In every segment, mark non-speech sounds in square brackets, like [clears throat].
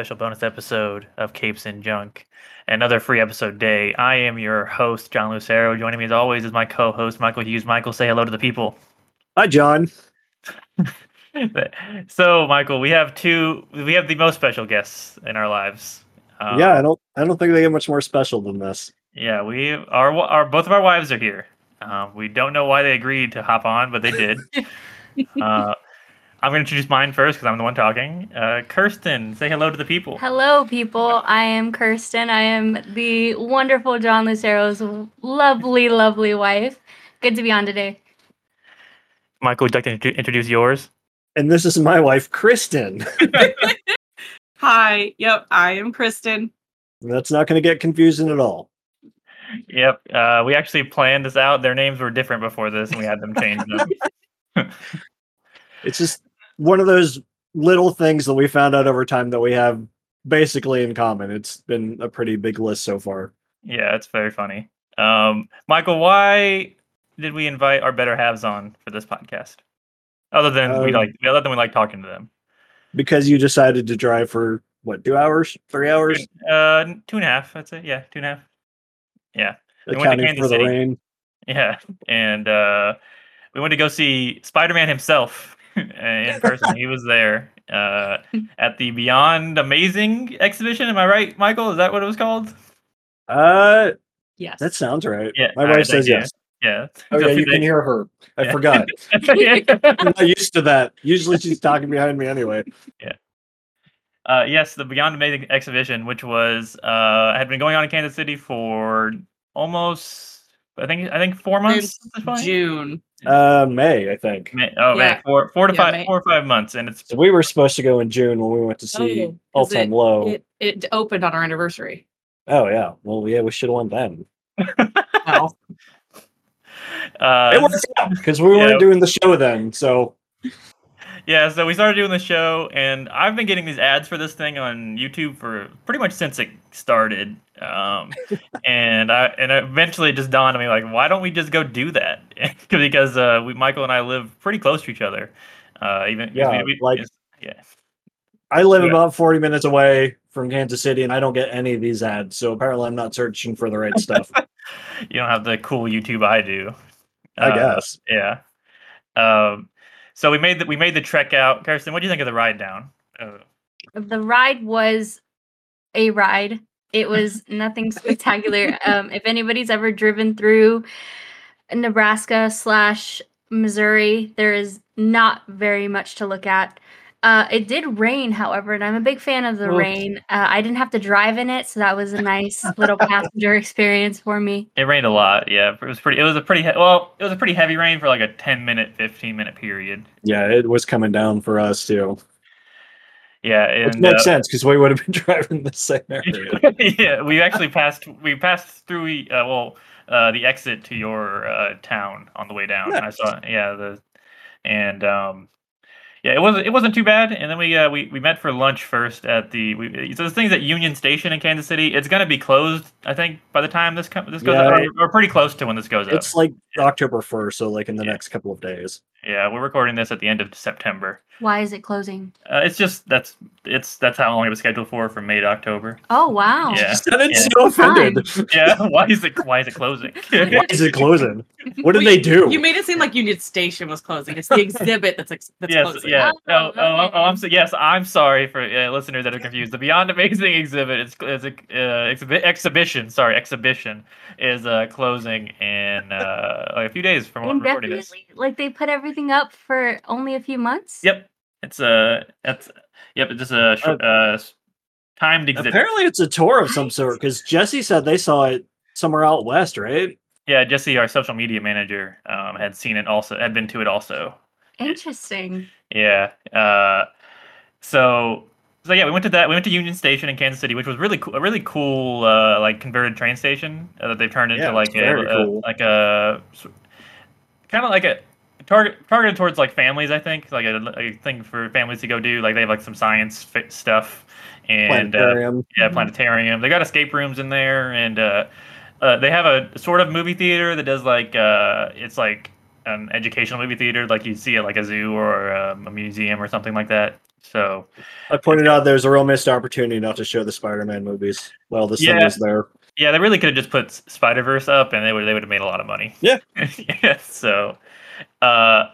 special bonus episode of Capes and Junk, another free episode day. I am your host, John Lucero. Joining me as always is my co host, Michael Hughes. Michael, say hello to the people. Hi, John. [laughs] so, Michael, we have two, we have the most special guests in our lives. Um, yeah, I don't, I don't think they get much more special than this. Yeah, we our, our both of our wives are here. Um, we don't know why they agreed to hop on, but they did. [laughs] uh, I'm going to introduce mine first because I'm the one talking. Uh, Kirsten, say hello to the people. Hello, people. I am Kirsten. I am the wonderful John Lucero's lovely, lovely wife. Good to be on today. Michael, would you like to introduce yours? And this is my wife, Kristen. [laughs] [laughs] Hi. Yep, I am Kristen. That's not going to get confusing at all. Yep. Uh, we actually planned this out. Their names were different before this, and we had them change them. [laughs] it's just one of those little things that we found out over time that we have basically in common. It's been a pretty big list so far. Yeah, it's very funny. Um, Michael, why did we invite our better halves on for this podcast? Other than um, we like, other than we like talking to them. Because you decided to drive for what, two hours, three hours? Uh, two and a half. I'd say, yeah, two and a half. Yeah, we went to Kansas City. Rain. [laughs] Yeah, and uh, we went to go see Spider Man himself [laughs] in person. he was there uh, [laughs] at the Beyond Amazing exhibition. Am I right, Michael? Is that what it was called? Uh, yes. That sounds right. Yeah, my wife right, says yes. Yeah. Oh yeah, you can hear her. I yeah. forgot. [laughs] I'm not used to that. Usually she's talking behind me anyway. Yeah. Uh, yes, the Beyond Amazing exhibition, which was uh, had been going on in Kansas City for almost I think I think four months. June. Uh, May, I think. May, oh, yeah. May. Four, four to yeah, five, May. four or five months, and it's. So we were supposed to go in June when we went to see oh, All Time Low. It, it, opened on our anniversary. Oh yeah, well yeah, we should have went then. [laughs] oh. Uh, it worked out because we weren't doing the show then, so yeah, so we started doing the show, and I've been getting these ads for this thing on YouTube for pretty much since it started. Um, and I and eventually it just dawned on me like, why don't we just go do that? [laughs] because uh, we Michael and I live pretty close to each other. Uh, even yeah, we, like yeah. I live yeah. about 40 minutes away from Kansas City and I don't get any of these ads. So apparently I'm not searching for the right stuff. [laughs] you don't have the cool YouTube I do. I uh, guess. Yeah. Um, so we made the we made the trek out. Kirsten, what do you think of the ride down? Uh, the ride was a ride. It was [laughs] nothing spectacular. um, if anybody's ever driven through Nebraska slash Missouri, there is not very much to look at. Uh, it did rain, however, and I'm a big fan of the Oops. rain. Uh, I didn't have to drive in it, so that was a nice little passenger experience for me. It rained a lot. Yeah, it was pretty. It was a pretty he- well. It was a pretty heavy rain for like a 10 minute, 15 minute period. Yeah, it was coming down for us too. Yeah, and, which makes uh, sense because we would have been [laughs] driving the same [laughs] area. yeah, we actually passed. We passed through. Uh, well, uh, the exit to your uh, town on the way down. Nice. I saw. Yeah, the and um, yeah, it wasn't it wasn't too bad. And then we uh, we we met for lunch first at the we, so this thing's at Union Station in Kansas City. It's gonna be closed, I think, by the time this com- this goes yeah, up. We're pretty close to when this goes it's up. It's like. October first, so like in the yeah. next couple of days. Yeah, we're recording this at the end of September. Why is it closing? Uh, it's just that's it's that's how long it was scheduled for from May to October. Oh wow! Yeah, yeah. so offended. [laughs] yeah, why is it why is it closing? [laughs] why is it closing? [laughs] What did they do? You made it seem like Union Station was closing. It's the exhibit that's that's yes, closing. Yeah. Oh, oh, oh, oh, I'm so yes, I'm sorry for uh, listeners that are confused. The Beyond Amazing exhibit is is a uh, exhibi- exhibition. Sorry, exhibition is uh, closing in uh, like a few days from when we're recording this. Like they put everything up for only a few months. Yep. It's a it's yep. It's just a short, uh, timed exhibit. Apparently, it's a tour of some sort because Jesse said they saw it somewhere out west, right? Yeah, Jesse, our social media manager, um, had seen it also, had been to it also. Interesting. Yeah. Uh, so so yeah, we went to that. We went to Union Station in Kansas City, which was really cool. A really cool, uh, like converted train station uh, that they've turned into yeah, like a, cool. a, like a kind of like a target targeted towards like families. I think like a, a, thing for families to go do. Like they have like some science stuff and uh, planetarium. Uh, yeah, planetarium. They got escape rooms in there, and uh, uh, they have a sort of movie theater that does like uh, it's like an educational movie theater like you see at like a zoo or um, a museum or something like that. So I pointed out there's a real missed opportunity not to show the Spider-Man movies. Well, the sun Yeah. was there. yeah, they really could have just put Spider Verse up, and they would they would have made a lot of money. Yeah. [laughs] yeah. So, uh,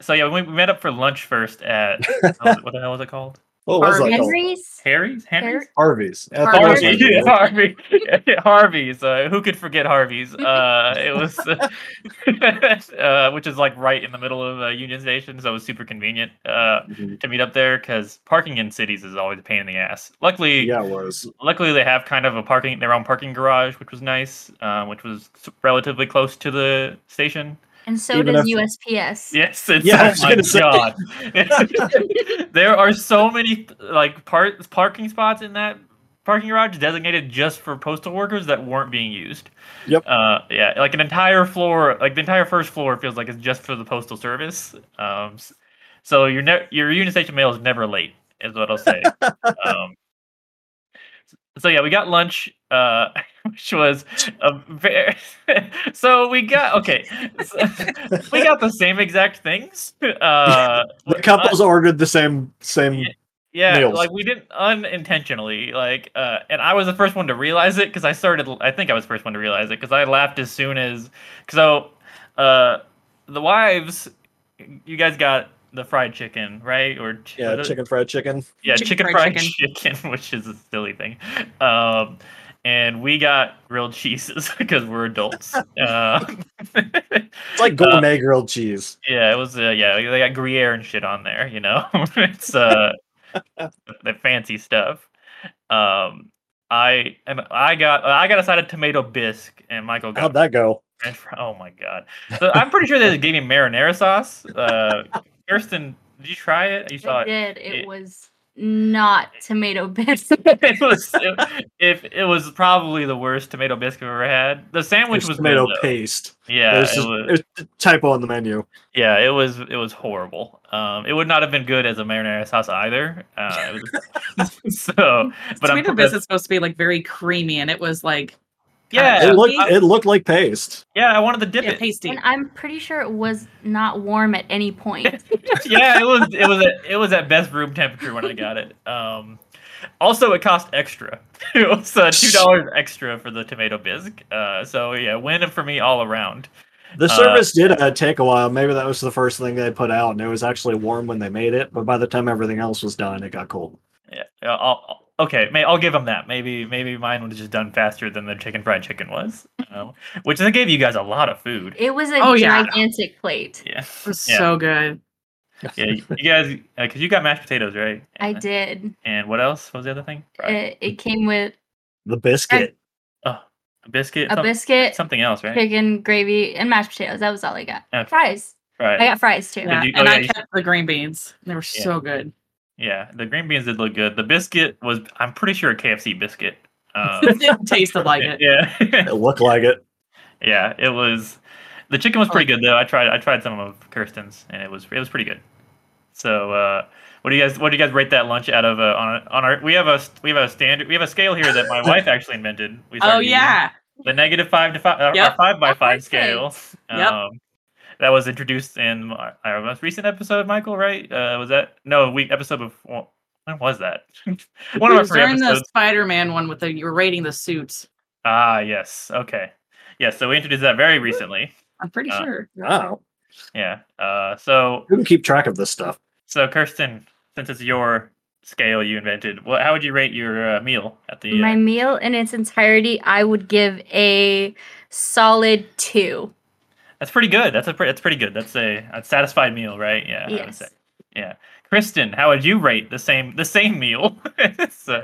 so yeah, we, we met up for lunch first at [laughs] what the hell was it called? What was that called? Henry's. Harry's. Henry's. Harvey's. I thought it was [laughs] Harvey. Harvey, Harvey's. [laughs] Harvey's. Uh, who could forget Harvey's? Uh, it was, uh, which is like right in the middle of uh, Union Station, so it was super convenient uh, Mhm. to meet up there because parking in cities is always a pain in the ass. Luckily, Yeah, it was. luckily they have kind of a parking their own parking garage, which was nice, um, which was relatively close to the station. And so Even does if- USPS. Yes, it's, Yeah, I oh my gonna say. god. [laughs] there are so many like part parking spots in that parking garage designated just for postal workers that weren't being used. Yep. Uh, yeah, like an entire floor, like the entire first floor feels like it's just for the postal service. Um, so your ne- your Union Station mail is never late, is what I'll say. [laughs] um, so yeah, we got lunch, uh, [laughs] which was a very. [laughs] so we got okay. so [laughs] we got the same exact things. Uh, The couples ordered the same same. Yeah. yeah, meals. like we didn't unintentionally like, uh, and I was the first one to realize it because I started. I think I was the first one to realize it because I laughed as soon as. So, uh, the wives, you guys got the fried chicken, right? Or ch- Yeah, chicken fried chicken. yeah, Chicken chicken, fried fried chicken. which is a silly thing. Um, and we got grilled cheeses [laughs] because we're adults. Uh, It's like [laughs] gourmet grilled cheese. yeah, it was. Uh, yeah, they got Gruyere and shit on there. You know, [laughs] it's uh, the fancy stuff. Um, I and I got I got a side of tomato bisque, and Michael got How'd that go? French fry. Oh my god! So I'm pretty sure they gave me marinara sauce. Uh, Kirsten, did you try it? You saw I it. did. It it- was not tomato [laughs] biscuit. it was it, if it was probably the worst tomato biscuit I've ever had. The sandwich It's was tomato good, paste. Yeah, There's it just- was. there's a typo on the menu. Yeah, it was. It was horrible. Um, it would not have been good as a marinara sauce either. Uh, it was, [laughs] so, but tomato bisque is supposed to be like very creamy, and it was like yeah, It looked Chunky? it looked like paste. yeah. I wanted to dip yeah, it. pasty. and I'm pretty sure it was not warm at any point. [laughs] yeah, it was. It was. At, it was at best room temperature when I got it. Um, also, it cost extra. [laughs] it was uh, two dollars extra for the tomato bisque. Uh, so yeah, win for me all around. The Uh, service did uh, take a while. Maybe that was the first thing they put out, and it was actually warm when they made it. But by the time everything else was done, it got cold. Yeah. I'll, I'll- okay. May, I'll give them that. Maybe maybe mine was just done faster than the chicken fried chicken was. Um, which they gave you guys a lot of food. It was a Oh, yeah. gigantic plate. Yeah. It was Yeah. so good. Yeah. You you guys, because you got mashed potatoes, right? I did. And what else what was the other thing? It, it came with The biscuit. Oh, a biscuit. a some- biscuit, Something else, right? chicken gravy, and mashed potatoes. That was all I got. Okay. Fries. Right. I got fries too. Yeah, you- oh, and yeah, I you- kept the green beans. They were so good. Yeah, the green beans did look good. The biscuit was, I'm pretty sure, a KFC biscuit. Um, [laughs] it tasted like it. yeah, It looked like it. yeah, it was. The chicken was pretty good though. I tried, I tried some of Kirsten's, and it was, it was pretty good. So, uh, what do you guys, what do you guys rate that lunch out of uh, on on our? We have a, we have a standard, we have a scale here that my [laughs] wife actually invented. We Oh started using. yeah. the negative five to five, uh, Yep. our five by five perfect. scale. Yep. Um, that was introduced in our, our most recent episode, Michael. Right? Uh, was that no week episode before? When was that? [laughs] One It of our was free during the. Spider-Man one with the you were rating the suits. Ah, yes. Okay. Yes. So we introduced that very recently. I'm pretty Uh, sure. Wow. Yeah. Uh, so Who can keep track of this stuff? so Kirsten, since it's your scale you invented, what how would you rate your uh, meal at the? My Uh, meal in its entirety, I would give a solid two. That's pretty good. That's a pre- that's pretty good. That's a, a satisfied meal, right? Yeah. I would Yes. say. Yeah. Kristen, how would you rate the same the same meal? [laughs] so,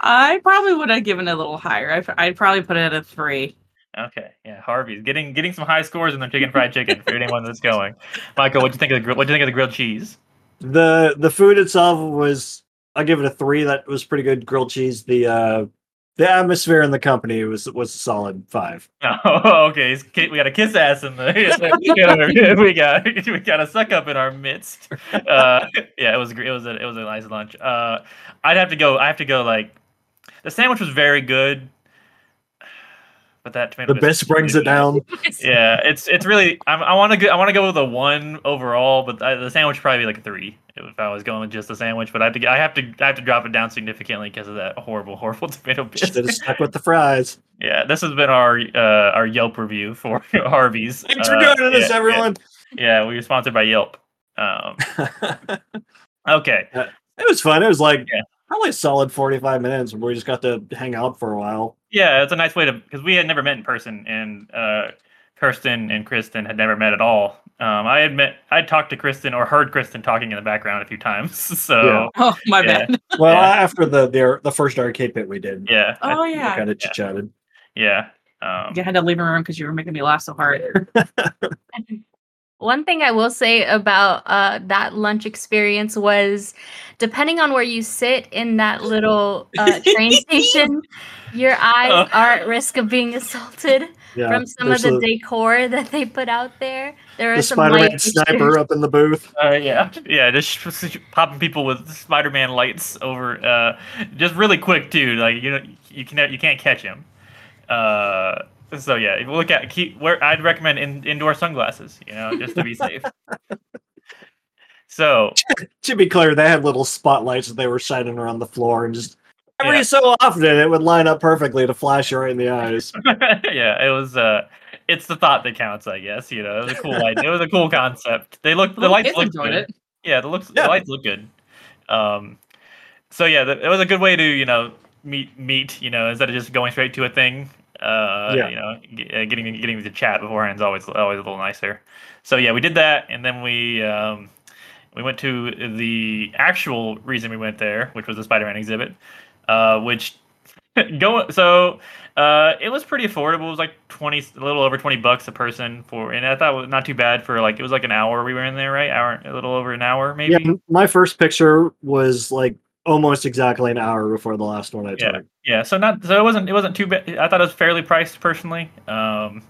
I probably would have given it a little higher. I, I'd probably put it at a three. okay, yeah, Harvey's getting getting some high scores in the chicken fried chicken for anyone that's going. Michael, what do you think of the gr- what do you think of the grilled cheese? The the food itself was I give it a three. That was pretty good. Grilled cheese. The uh the atmosphere in the company was was a solid five. [laughs] Oh, okay. We got a kiss ass in the. [laughs] we got we got a suck up in our midst. Uh, [laughs] yeah, it was it was a it was a nice lunch. Uh, I'd have to go. I have to go. Like the sandwich was very good. But that tomato The best brings it down. [laughs] Yeah, it's it's really. I'm, I want to go. I want to go with a one overall, but I, the sandwich probably be like a three if I was going with just the sandwich. But I have to. I have to. I have to drop it down significantly because of that horrible, [laughs] horrible tomato Should have stuck with the fries. Yeah, this has been our uh, our Yelp review for [laughs] Harvey's. Thanks for Uh, doing this, yeah, everyone. Yeah, yeah, we were sponsored by Yelp. Um, okay. it was fun. It was like Yeah. Probably a solid 45 minutes where we just got to hang out for a while. Yeah, it's a nice way to because we had never met in person, and uh, Kirsten and Kristen had never met at all. Um, I had met, I talked to Kristen or heard Kristen talking in the background a few times. [laughs] So Yeah. [laughs] Oh, my Yeah. bad. [laughs] Well, Yeah. after the, the the first arcade pit we did, yeah, I- Oh yeah. kind of chit chatted. yeah. Um, You had to leave the room because you were making me laugh so hard. One thing I will say about uh, that lunch experience was, depending on where you sit in that little uh, train [laughs] station, your eyes Oh. are at risk of being assaulted Yeah, from some of the the, decor that they put out there. There are the some Spider-Man sniper issues. up in the booth. Uh, yeah, yeah, just popping people with Spider-Man lights over, uh, just really quick too. Like you know, you can you can't catch him. Uh, so yeah, if you look at keep where I'd recommend in, indoor sunglasses, you know, just to be safe. [laughs] so To be clear, they had little spotlights that they were shining around the floor, and just every Yeah. so often it would line up perfectly to flash you right in the eyes. [laughs] yeah, it was. Uh, it's the thought that counts, I guess. You know, it was a cool idea. It was a cool [laughs] concept. They look the Little lights kids look good. it. Yeah, the looks Yeah. the lights look good. Um, so yeah, the, it was a good way to you know meet meet you know instead of just going straight to a thing. Uh, Yeah. you know, g- uh, getting getting to chat beforehand is always always a little nicer. So yeah, we did that, and then we um, we went to the actual reason we went there, which was the Spider-Man exhibit, uh, which [laughs] go so uh, it was pretty affordable. It was like twenty, a little over twenty bucks a person for, and I thought it was not too bad for like it was like an hour we were in there, right? Hour, a little over an hour, maybe. Yeah, my first picture was like almost exactly an hour before the last one I took. Yeah, so not so it wasn't it wasn't too bad. I thought it was fairly priced personally um,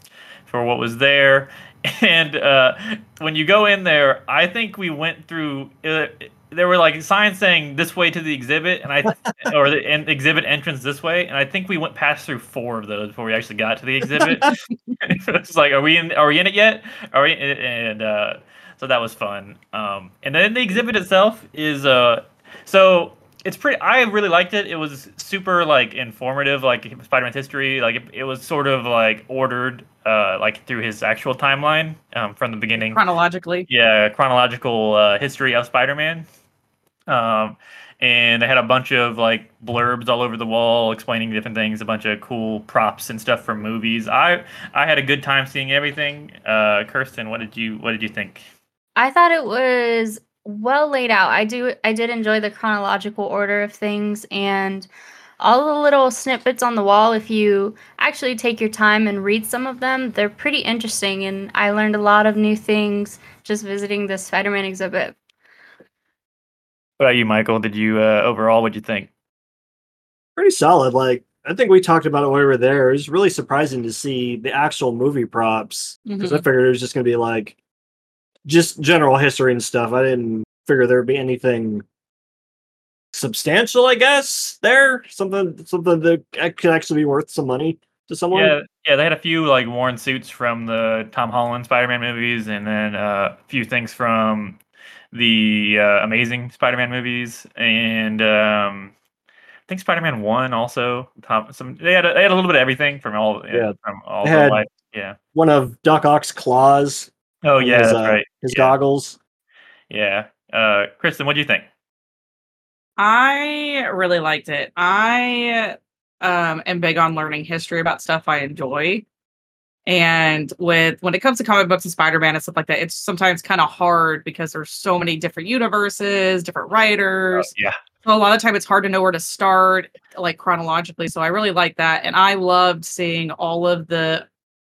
for what was there. [laughs] And uh, when you go in there, I think we went through. Uh, there were like signs saying this way to the exhibit, and I [laughs] or the en- exhibit entrance this way, and I think we went past through four of those before we actually got to the exhibit. [laughs] it's like, are we in? Are we in it yet? Are we? And uh, so that was fun. Um, and then the exhibit itself is uh, so it's pretty i really liked it. It was super like informative like spider-man's history like it, it was sort of like ordered uh like through his actual timeline um from the beginning. Chronologically. yeah chronological uh, history of spider-man. Um and they had a bunch of like blurbs all over the wall explaining different things a bunch of cool props and stuff from movies. I i had a good time seeing everything. Uh kirsten what did you what did you think? I thought it was well laid out. I do I did enjoy the chronological order of things and all the little snippets on the wall if you actually take your time and read some of them, they're pretty interesting and I learned a lot of new things just visiting the Spider-Man exhibit. what about you michael did you uh overall what'd you think Pretty solid. Like I think we talked about it when we were there. It was really surprising to see the actual movie props because I Mhm. figured it was just going to be like just general history and stuff. I didn't figure there'd be anything substantial. I guess there something something that could actually be worth some money to someone. Yeah, yeah, they had a few like worn suits from the Tom Holland Spider-Man movies, and then uh, a few things from the uh, Amazing Spider-Man movies, and um, I think Spider-Man One also. Top some they had a, they had a little bit of everything from all yeah, from all the like yeah. One of Doc Ock's claws. Oh yeah, his, that's uh, right. His Yeah. goggles. Yeah, uh, Kristen, what do you think? I really liked it. I um, am big on learning history about stuff I enjoy. And with when it comes to comic books and Spider-Man and stuff like that, it's sometimes kind of hard because there's so many different universes, different writers. yeah, So a lot of the time it's hard to know where to start, like chronologically. So I really like that. And I loved seeing all of the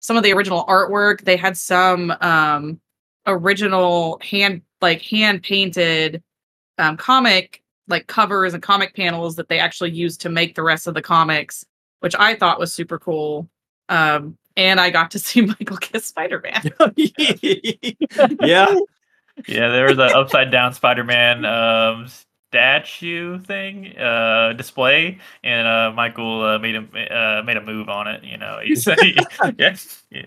some of the original artwork. They had some um original hand like hand painted um comic like covers and comic panels that they actually used to make the rest of the comics, which I thought was super cool. Um and I got to [laughs] see Michael kiss Spider-Man. [laughs] yeah. yeah. There was an upside down Spider-Man um, statue thing uh display and uh michael uh, made him uh made a move on it you know [laughs] he said he, yeah, yeah.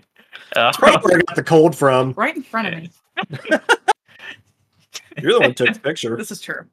Uh, Probably where I got the cold from. Right in front of me. [laughs] You're the one who took the [laughs] picture. This is true.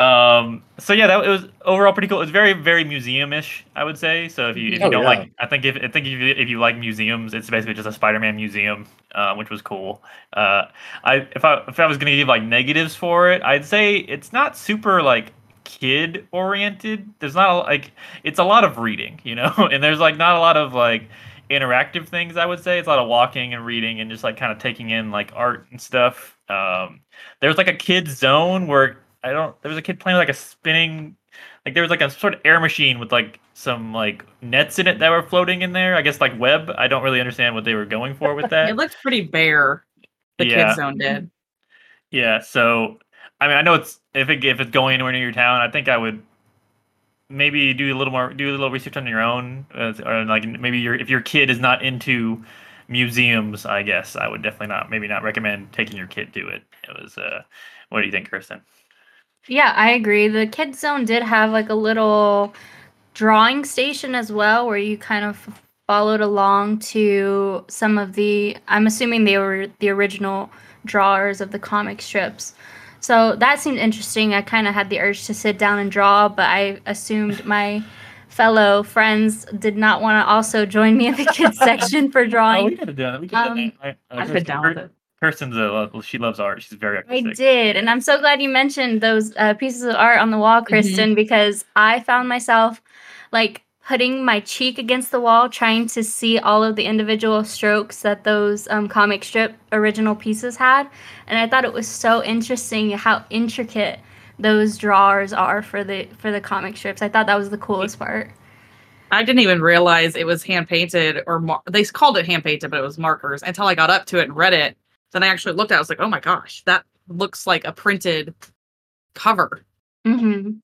Um. So yeah, that it was overall pretty cool. It was very, very museum-ish, I would say. So if you if you Oh, don't yeah. like, I think if I think if you, if you like museums, it's basically just a Spider-Man museum, uh, which was cool. Uh, I if I if I was gonna give like negatives for it, I'd say it's not super like kid oriented. There's not a, like it's a lot of reading, you know, [laughs] and there's like not a lot of like interactive things. I would say it's a lot of walking and reading and just like kind of taking in like art and stuff. Um, there's like a kid zone where I don't. There was a kid playing with, like a spinning, like there was like a sort of air machine with like some like nets in it that were floating in there. I guess like web. I don't really understand what they were going for with that. [laughs] It looked pretty bare. The Yeah. kid zone did. Yeah, so I mean, I know it's if it if it's going anywhere near your town, I think I would maybe do a little more, do a little research on your own, uh, or like maybe your if your kid is not into museums, I guess I would definitely not maybe not recommend taking your kid to it. It was, uh, what do you think, Kristen? Yeah, I agree. The kids zone did have like a little drawing station as well where you kind of followed along to some of the I'm assuming they were the original drawers of the comic strips. So that seemed interesting. I kind of had the urge to sit down and draw, but I assumed my fellow friends did not want to also join me in the kids [laughs] section for drawing. Oh, we drawing. could have done it. We could Um, have done it. I've been down with it. Kirsten's a lo- she loves art. She's very I did, and I'm so glad you mentioned those uh, pieces of art on the wall, Kristen, because I found myself like putting my cheek against the wall, trying to see all of the individual strokes that those um, comic strip original pieces had, and I thought it was so interesting how intricate those drawers are for the for the comic strips. I thought that was the coolest part. I didn't even realize it was hand painted or mar- they called it hand painted, but it was markers until I got up to it and read it. Then I actually looked at it. I was like, oh my gosh, that looks like a printed cover. hmm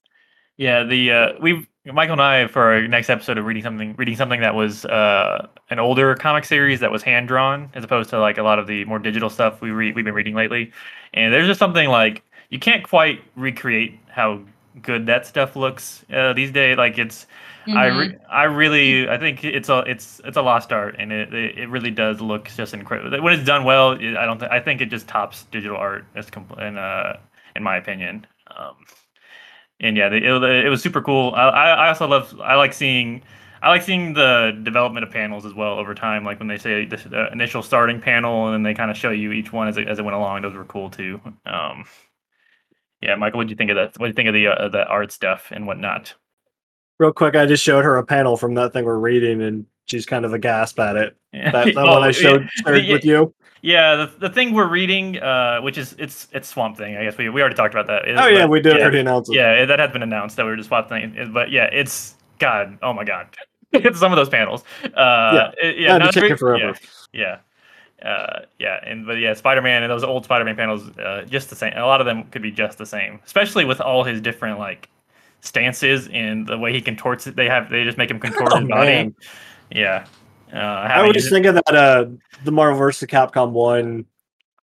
Yeah, the uh, we Michael and I for our next episode of reading something reading something that was uh, an older comic series that was hand drawn as opposed to like a lot of the more digital stuff we read we've been reading lately. And there's just something like you can't quite recreate how good that stuff looks uh, these days. Like it's I re- I really I think it's a it's it's a lost art and it it, really does look just incredible when it's done well. It, I don't th- I think it just tops digital art as compl- in uh in my opinion. Um, and yeah, the, it, it was super cool. I, I also love I like seeing I like seeing the development of panels as well over time. Like when they say the, the initial starting panel and then they kind of show you each one as it, as it went along. Those were cool too. Um, yeah, Michael, what do you think of that? What do you think of the uh, the art stuff and whatnot? Real quick, I just showed her a panel from that thing we're reading, and she's kind of aghast at it. Yeah. That, that Oh, [laughs] one I showed shared Yeah. with you. Yeah, the, the thing we're reading, uh, which is it's it's Swamp Thing. I guess we, we already talked about that. It- Oh yeah, but- we did yeah, already announce it. Yeah, that has been announced that we are just Swamp Thing. But yeah, it's God. Oh my God, [laughs] it's some of those panels. Uh, it- yeah, not taking forever. Yeah, yeah, uh, yeah, and but yeah, Spider Man and those old Spider Man panels, uh, just the same. A lot of them could be just the same, especially with all his different like stances and the way he contorts it. They have they just make him contort Oh, his body. man. Yeah. Uh, I always his- think of that uh the Marvel vs. Capcom one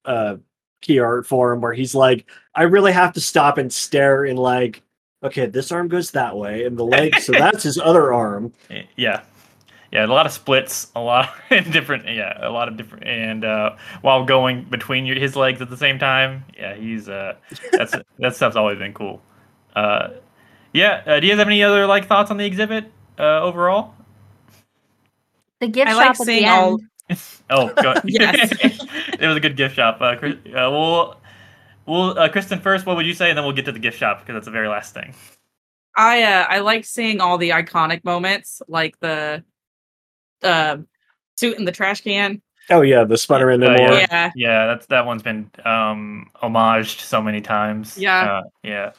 uh key art forum where he's like, I really have to stop and stare and like, okay, this arm goes that way and the leg, so [laughs] that's his other arm. yeah yeah a lot of splits a lot [laughs] of different yeah a lot of different and uh while going between your, his legs at the same time yeah he's uh that's [laughs] that stuff's always been cool uh yeah uh, do you guys have any other like thoughts on the exhibit uh overall The gift I shop like at the seeing end. all- [laughs] [laughs] oh go [laughs] Yes. it was a good gift shop uh, Chris, uh well well uh, kristen first what would you say and then we'll get to the gift shop because that's the very last thing I uh, I like seeing all the iconic moments, like the uh, suit in the trash can. Oh yeah, the Spider-Man Oh, no more. Yeah. Yeah, yeah that's that one's been um homaged so many times Yeah. uh, yeah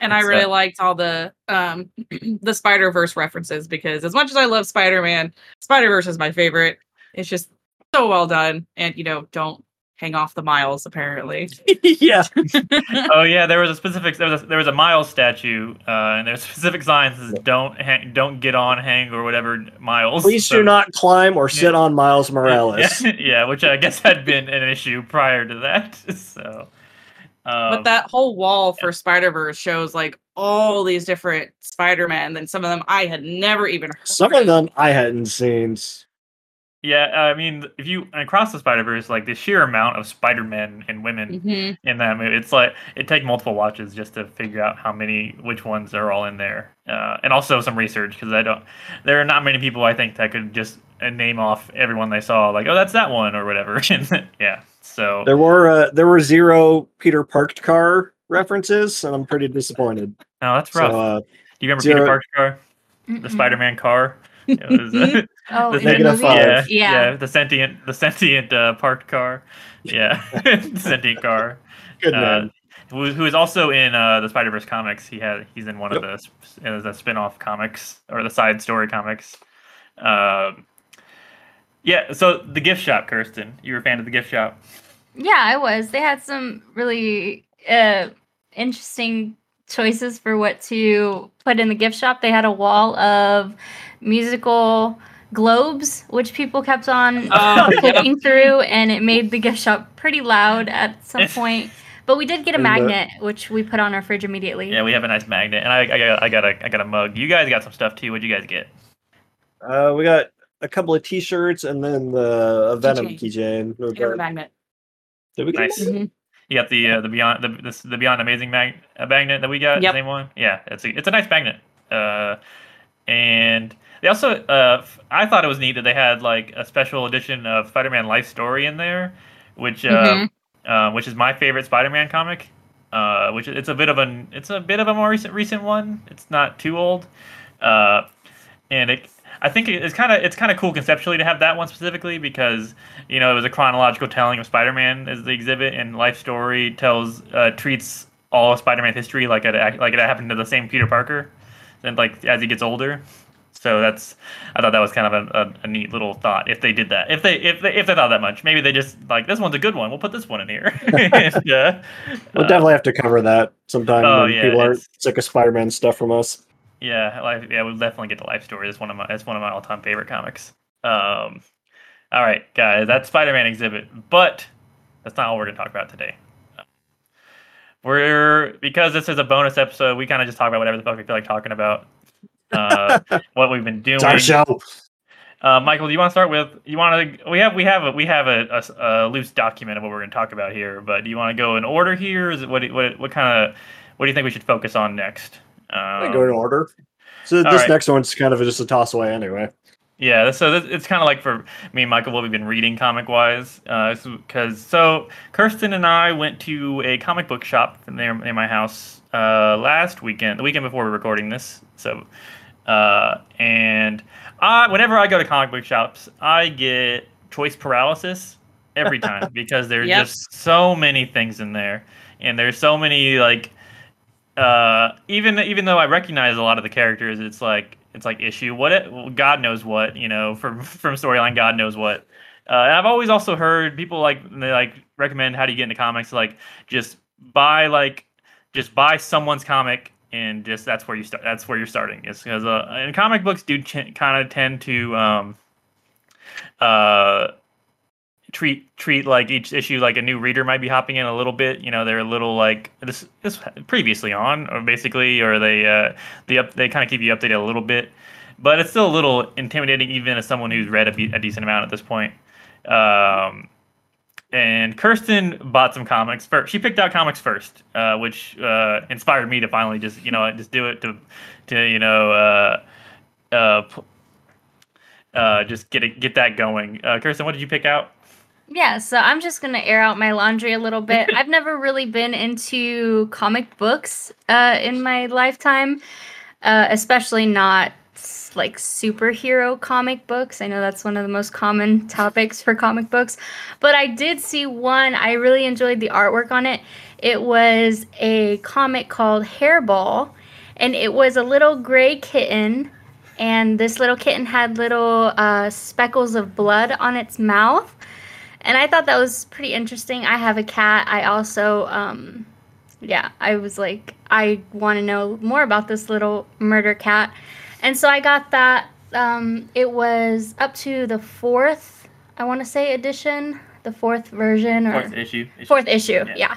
and I really uh, liked all the um [clears throat] the Spider Verse references because as much as I love Spider Man, Spider Verse is my favorite. It's just so well done, and you know, don't hang off the miles. Apparently, [laughs] [laughs] yeah. [laughs] oh yeah, there was a specific there was a, there was a Miles statue, uh, and there's specific signs that says don't hang, don't get on, hang, or whatever Miles. Please So- do not climb or sit on Miles Morales. Yeah, yeah, which I guess had been an issue prior to that. So, Um, but that whole wall for Spider Verse shows like all these different Spider Men, and some of them I had never even heard. Some of them I hadn't seen. Yeah, I mean, if you across the Spider Verse, like the sheer amount of Spider Men and women Mhm. in that movie, it's like it take multiple watches just to figure out how many, which ones are all in there, uh, and also some research because I don't. There are not many people I think that could just uh, name off everyone they saw, like, oh, that's that one or whatever. [laughs] Yeah, so There were uh, there were zero Peter Parked car references, and I'm pretty disappointed. no, that's rough. So uh, Do you remember zero- Peter parked car, the Mm-mm. Spider Man car? [laughs] Was, uh, [laughs] Oh, the in the Negative movie? five. yeah, Yeah. yeah, the sentient, the sentient uh, parked car, [laughs] yeah, sentient car. good uh, man. who, who is also in uh, the Spider Verse comics. He had he's in one Yep. of the s- uh, the spin off comics or the side story comics. Um, yeah, so the gift shop, Kirsten, you were a fan of the gift shop. Yeah, I was. They had some really uh, interesting choices for what to put in the gift shop. They had a wall of musical globes, which people kept on [laughs] Oh, yeah. through, and it made the gift shop pretty loud at some [laughs] point. But we did get a magnet, which we put on our fridge immediately. Yeah, we have a nice magnet, and I, I got I got a I got a mug. You guys got some stuff too. What'd you guys get? Uh, we got a couple of T-shirts and then the a Venom Keychain. keychain. I magnet. Did we get Nice. that? Mhm. You got the uh, the beyond the this, the beyond amazing mag uh, magnet that we got. Yep. Same one. Yeah, it's a it's a nice magnet. Uh, and they also uh, f- I thought it was neat that they had like a special edition of Spider-Man Life Story in there, which uh, Mhm. uh, which is my favorite Spider-Man comic. Uh, which it's a bit of an it's a bit of a more recent recent one. It's not too old, uh, and it I think it's kind of it's kind of cool conceptually to have that one specifically because you know it was a chronological telling of Spider-Man as the exhibit, and Life Story tells uh, treats all of Spider-Man history like it like it happened to the same Peter Parker, and like as he gets older. So that's I thought that was kind of a, a, a neat little thought if they did that if they if they if they thought that much maybe they just like this one's a good one we'll put this one in here. [laughs] and, uh, We'll uh, definitely have to cover that sometime Oh, when yeah, people aren't sick of Spider-Man stuff from us. Yeah, life, yeah, we'll definitely get the life story. That's one of my that's one of my all time favorite comics. Um, all right, guys, that's Spider Man exhibit, but that's not all we're gonna talk about today. We're because this is a bonus episode. We kind of just talk about whatever the fuck we feel like talking about. Uh, [laughs] what we've been doing. It's our show. Uh, Michael, do you want to start with? You want to? We have we have a we have a, a, a loose document of what we're going to talk about here. But do you want to go in order here? Is it what what what kind of what do you think we should focus on next? I Um, go in order. So this right. next one's kind of just a toss away anyway. Yeah, so this, it's kind of like for me and Michael what we've been reading comic wise, because so Kirsten and I went to a comic book shop near, near my house uh, last weekend, the weekend before we we're recording this. So, uh, and I, whenever I go to comic book shops, I get choice paralysis every time [laughs] because there's Yep. just so many things in there, and there's so many like uh, even even though I recognize a lot of the characters, it's like it's like issue what it God knows what you know from [laughs] from storyline God knows what. Uh, and I've always also heard people like they like recommend how do you get into comics like just buy like just buy someone's comic and just that's where you start that's where you're starting is because uh, and comic books do ch- kind of tend to um uh treat treat like each issue like a new reader might be hopping in a little bit. You know, they're a little like this this previously on, or basically, or they uh they up they kind of keep you updated a little bit, but it's still a little intimidating even as someone who's read a, be- a decent amount at this point. Um, and Kirsten bought some comics first. She picked out comics first, uh, which uh, inspired me to finally just you know just do it to to you know uh, uh, uh, just get it, get that going. Uh, Kirsten, what did you pick out? Yeah, so I'm just gonna air out my laundry a little bit. [laughs] I've never really been into comic books uh, in my lifetime, uh, especially not like superhero comic books. I know that's one of the most common [laughs] topics for comic books, but I did see one. I really enjoyed the artwork on it. It was a comic called Hairball, and it was a little gray kitten, and this little kitten had little uh, speckles of blood on its mouth and I thought that was pretty interesting. I have a cat. I also, um, yeah, I was like, I want to know more about this little murder cat, and so I got that. Um, it was up to the fourth, I want to say, edition, the fourth version or Fourth issue. issue. fourth issue Yeah. yeah,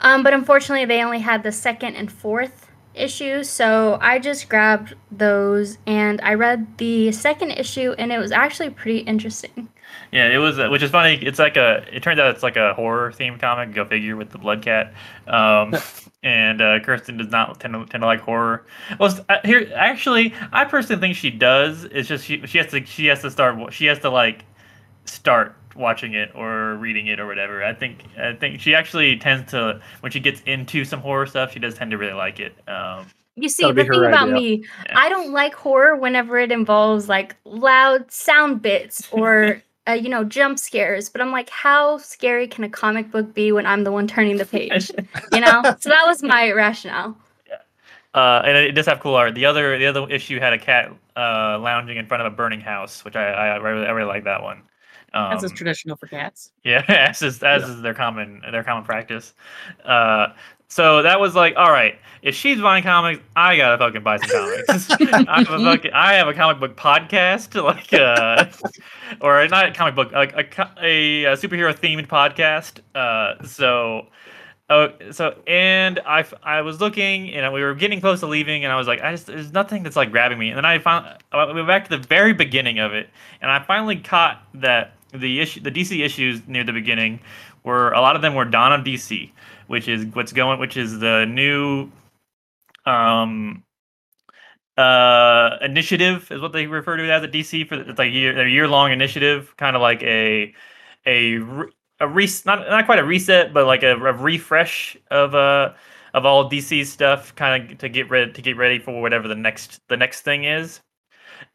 Um, but unfortunately, they only had the second and fourth issues, so I just grabbed those and I read the second issue, and it was actually pretty interesting. Yeah, it was, uh, which is funny. It's like a. It turns out it's like a horror themed comic. Go figure with the blood cat. Um, [laughs] and uh, Kirsten does not tend to, tend to like horror. Well, s- uh, here actually, I personally think she does. It's just she she has to she has to start she has to like start watching it or reading it or whatever. I think I think she actually tends to when she gets into some horror stuff, she does tend to really like it. Um, You see, the her thing about idea. me, Yeah. I don't like horror whenever it involves like loud sound bits or [laughs] uh, you know jump scares. But I'm like, how scary can a comic book be when I'm the one turning the page? [laughs] You know. so that was my rationale. Uh, and it does have cool art. The other the other issue had a cat uh, lounging in front of a burning house, which I I, really, I really like that one. Um, As is traditional for cats. [laughs] yeah, as is as is their common their common practice. Uh, so that was like, all right, if she's buying comics, I gotta fucking buy some comics. [laughs] I have a fucking, I have a comic book podcast, [laughs] like, uh, [laughs] or not a comic book, like a, a, uh superhero themed podcast. Uh, so. Oh, so and I, I was looking and we were getting close to leaving and I was like I just there's nothing that's like grabbing me and then I found I went back to the very beginning of it and I finally caught that the issue the DC issues near the beginning were a lot of them were Dawn of DC which is what's going which is the new um uh initiative is what they refer to it as at DC for it's like year their year long initiative kind of like a a a re- not not quite a reset but like a, a refresh of uh of all DC stuff kind of to get ready to get ready for whatever the next the next thing is.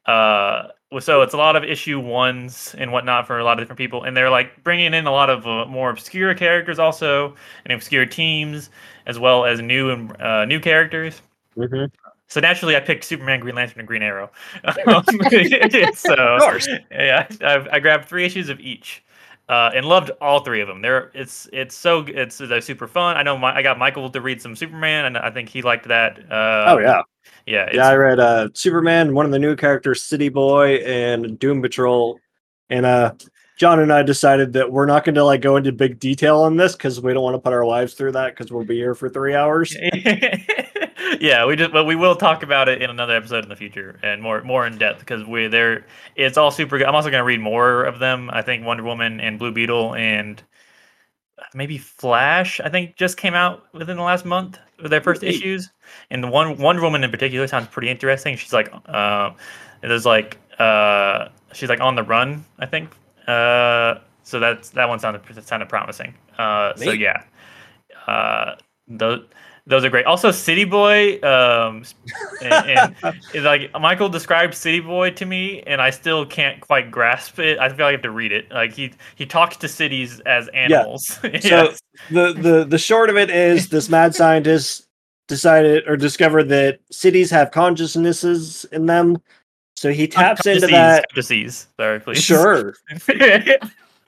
Uh so it's a lot of issue ones and whatnot for a lot of different people and they're like bringing in a lot of uh, more obscure characters also and obscure teams as well as new and uh, new characters Mhm. so naturally i picked superman green lantern and green arrow [laughs] [laughs] Um, [laughs] so Of course. yeah I've, i grabbed three issues of each uh, and loved all three of them. They're it's it's so it's they're super fun. I know my, I got Michael to read some Superman, and I think he liked that. Uh, Oh yeah, yeah, yeah. I read uh, Superman, one of the new characters, City Boy, and Doom Patrol, and uh, John and I decided that we're not going to like go into big detail on this because we don't want to put our lives through that because we'll be here for three hours. [laughs] [laughs] yeah, we just but we will talk about it in another episode in the future and more more in depth because we there it's all super good. I'm also going to read more of them. I think Wonder Woman and Blue Beetle and maybe Flash. I think just came out within the last month with their first Neat. issues. And the one Wonder Woman in particular sounds pretty interesting. She's like, uh, there's like uh, she's like on the run. I think. Uh, so that's that one sounded sounded promising. Uh, so yeah, uh, those those are great. Also, City Boy, um, and, and [laughs] it's like Michael described City Boy to me, and I still can't quite grasp it. I feel like I have to read it. Like he he talks to cities as animals. [laughs] So Yes. the the the short of it is this mad scientist decided or discovered that cities have consciousnesses in them. So he taps into that. Disease. Sorry, please. Sure. [laughs]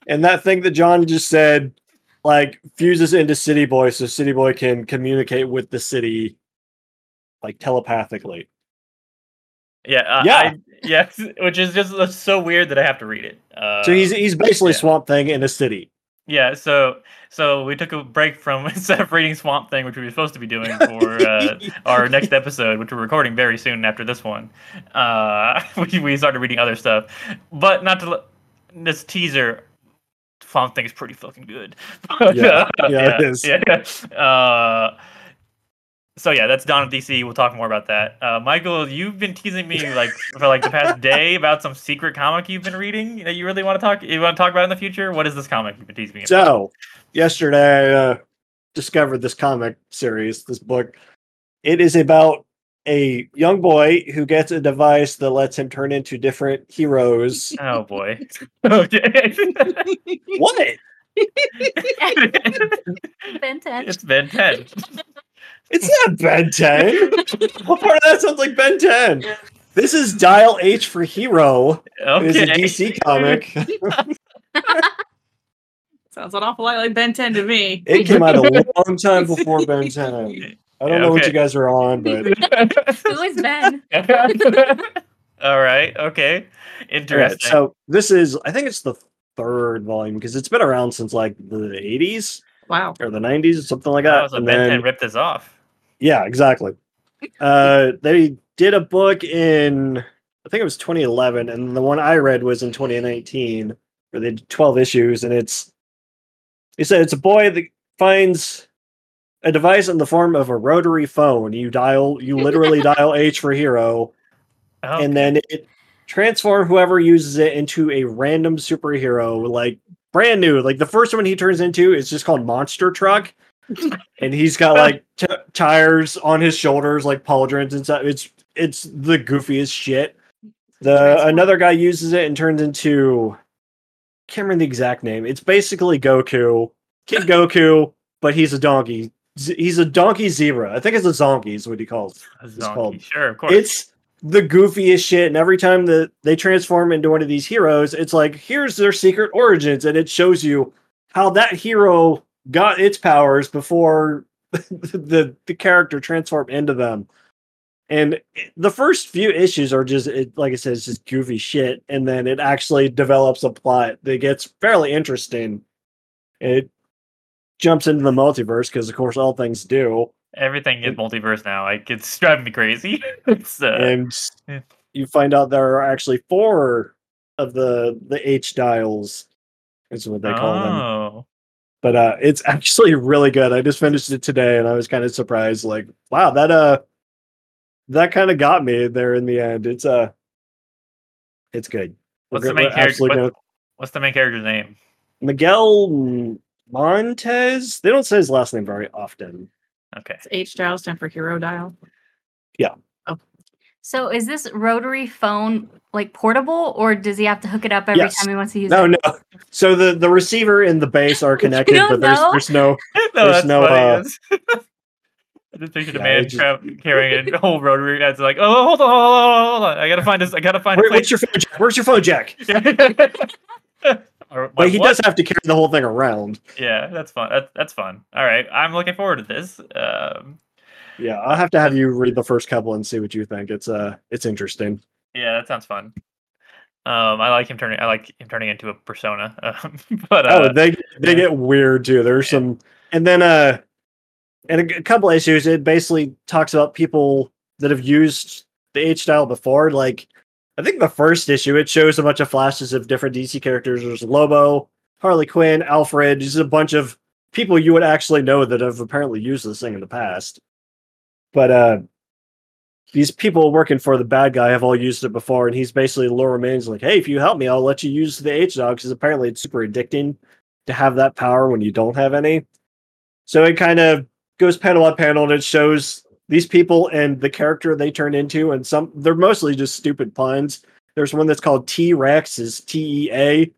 And that thing that John just said, like, fuses into City Boy so City Boy can communicate with the city like telepathically. yeah. Uh, Yeah. I, yes. [laughs] Which is just so weird that I have to read it. Uh, So he's he's basically yeah. Swamp Thing in a city. Yeah, so so we took a break from [laughs] instead of reading Swamp Thing, which we were supposed to be doing for uh, [laughs] our next episode, which we're recording very soon after this one. Uh, we we started reading other stuff, but not to let- this teaser. Swamp Thing is pretty fucking good. But, Yeah, [laughs] uh, yeah, it is. Yeah. Uh, so yeah, that's Dawn of DC. We'll talk more about that. Uh, Michael, you've been teasing me like [laughs] for like the past day about some secret comic you've been reading that you really want to talk. You want to talk about in the future? What is this comic you've been teasing me about? So yesterday I uh, discovered this comic series, this book. It is about a young boy who gets a device that lets him turn into different heroes. [laughs] Oh boy. [laughs] okay. [laughs] what? Ben 10. it's Ben 10. It's not Ben 10. what part of that sounds like Ben 10? This is Dial H for Hero. Okay. It is a DC comic. Sounds an awful lot like Ben 10 to me. It came out a long time before Ben 10. I don't Yeah, know what you guys are on, but [laughs] Who is Ben? [laughs] All right. Okay. Interesting. so this is I think it's the third volume because it's been around since like the 80s. Wow. or the 90s, or something like That that. was a and Ben then, 10 ripped this off. yeah, exactly. Uh, they did a book in, I think it was 2011, and the one I read was in 2019, where they did 12 issues, and it's, he said it's a boy that finds a device in the form of a rotary phone. You dial, you literally [laughs] dial H for hero, Oh, and then it transform whoever uses it into a random superhero, like brand new. Like the first one he turns into is just called Monster Truck, [laughs] and he's got like t- tires on his shoulders, like pauldrons and stuff. It's it's the goofiest shit. The another guy uses it and turns into can't remember the exact name. It's basically Goku, Kid [laughs] Goku, but he's a donkey. He's a donkey zebra. I think it's a zonkey is what he calls. it's called- Sure, of course. It's the goofiest shit. And every time that they transform into one of these heroes, it's like, here's their secret origins. And it shows you how that hero got its powers before [laughs] the, the character transformed into them. And the first few issues are just, it, like I said, it's just goofy shit. And then it actually develops a plot that gets fairly interesting. It jumps into the multiverse because, of course, all things do. Everything is multiverse now. Like it's driving me crazy. [laughs] it's uh, and yeah. you find out there are actually four of the the H dials is what they call them. oh, But uh it's actually really good. I just finished it today and I was kind of surprised like wow that uh that kind of got me there in the end. It's uh it's good. We're What's the main character? What, what's the main character's name? Miguel Montez. They don't say his last name very often. Okay. It's H dial stand for hero dial. Yeah. Oh. So is this rotary phone like portable, or does he have to hook it up every Yes. time he wants to use No, it? no. No. So the the receiver and the base are [laughs] connected, but there's know? there's no [laughs] no, There's no, uh, [laughs] I just pictured a man just- tra- carrying a whole rotary. That's like, oh, hold on, hold on, hold on. I gotta find this. I gotta find. a Where, place- what's your phone jack? Where's your phone jack? Or, But he what? does have to carry the whole thing around. Yeah, that's fun. That, that's fun. All right, I'm looking forward to this. Um, Yeah, I'll have to have you read the first couple and see what you think. It's uh it's interesting. yeah, that sounds fun. Um, I like him turning. I like him turning into a persona. [laughs] Um, but uh, oh, they they yeah. get weird too. There's some and then uh in a, couple issues it basically talks about people that have used the H dial before. Like I think the first issue it shows a bunch of flashes of different DC characters. There's Lobo, Harley Quinn, Alfred. Just a bunch of people you would actually know that have apparently used this thing in the past. But uh these people working for the bad guy have all used it before, and he's basically Laura Man's like, "Hey, if you help me, I'll let you use the H dog because apparently it's super addicting to have that power when you don't have any." So it kind of goes panel on panel, and it shows these people and the character they turn into, and some they're mostly just stupid puns. There's one that's called T Rex, is T E A.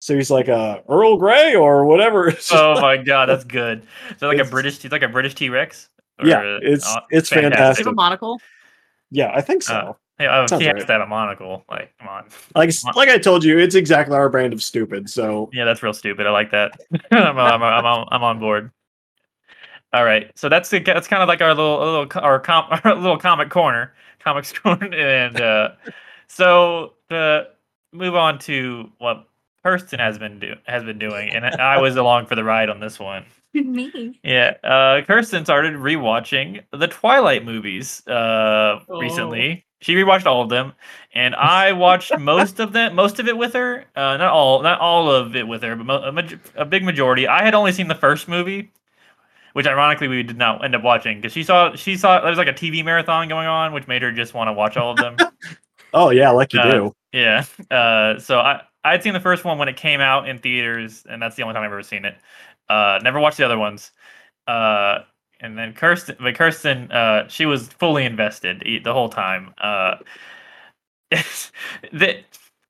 So he's like a Earl Grey or whatever. [laughs] Oh my god, that's good. So like a British, he's like a British T Rex. Yeah, it's- it's Does he fantastic. have a monocle? yeah, I think so. Uh, Yeah, oh, Sounds he has right. to have a monocle. Like, come on. like like I told you, it's exactly our brand of stupid. So Yeah, that's real stupid. I like that. [laughs] I'm, I'm, I'm, on, I'm on board. All right, so that's the, that's kind of like our little little our, com, [laughs] our little comic corner, comics [laughs] corner, and uh, so to move on to what Kirsten has been do has been doing, and I was along for the ride on this one. [laughs] Me. Yeah, uh, Kirsten started rewatching the Twilight movies uh, Oh. recently. She rewatched all of them, and I watched most of them, most of it with her. Uh, not all, not all of it with her, but mo- a, maj- a big majority. I had only seen the first movie, which ironically we did not end up watching because she saw she saw there was like a TV marathon going on, which made her just want to watch all of them. [laughs] oh yeah, like you Uh, do. Yeah. Uh, so I I'd seen the first one when it came out in theaters, and that's the only time I've ever seen it. Uh, never watched the other ones. Uh, and then Kirsten, but Kirsten, uh, she was fully invested e- the whole time. Uh, [laughs] the,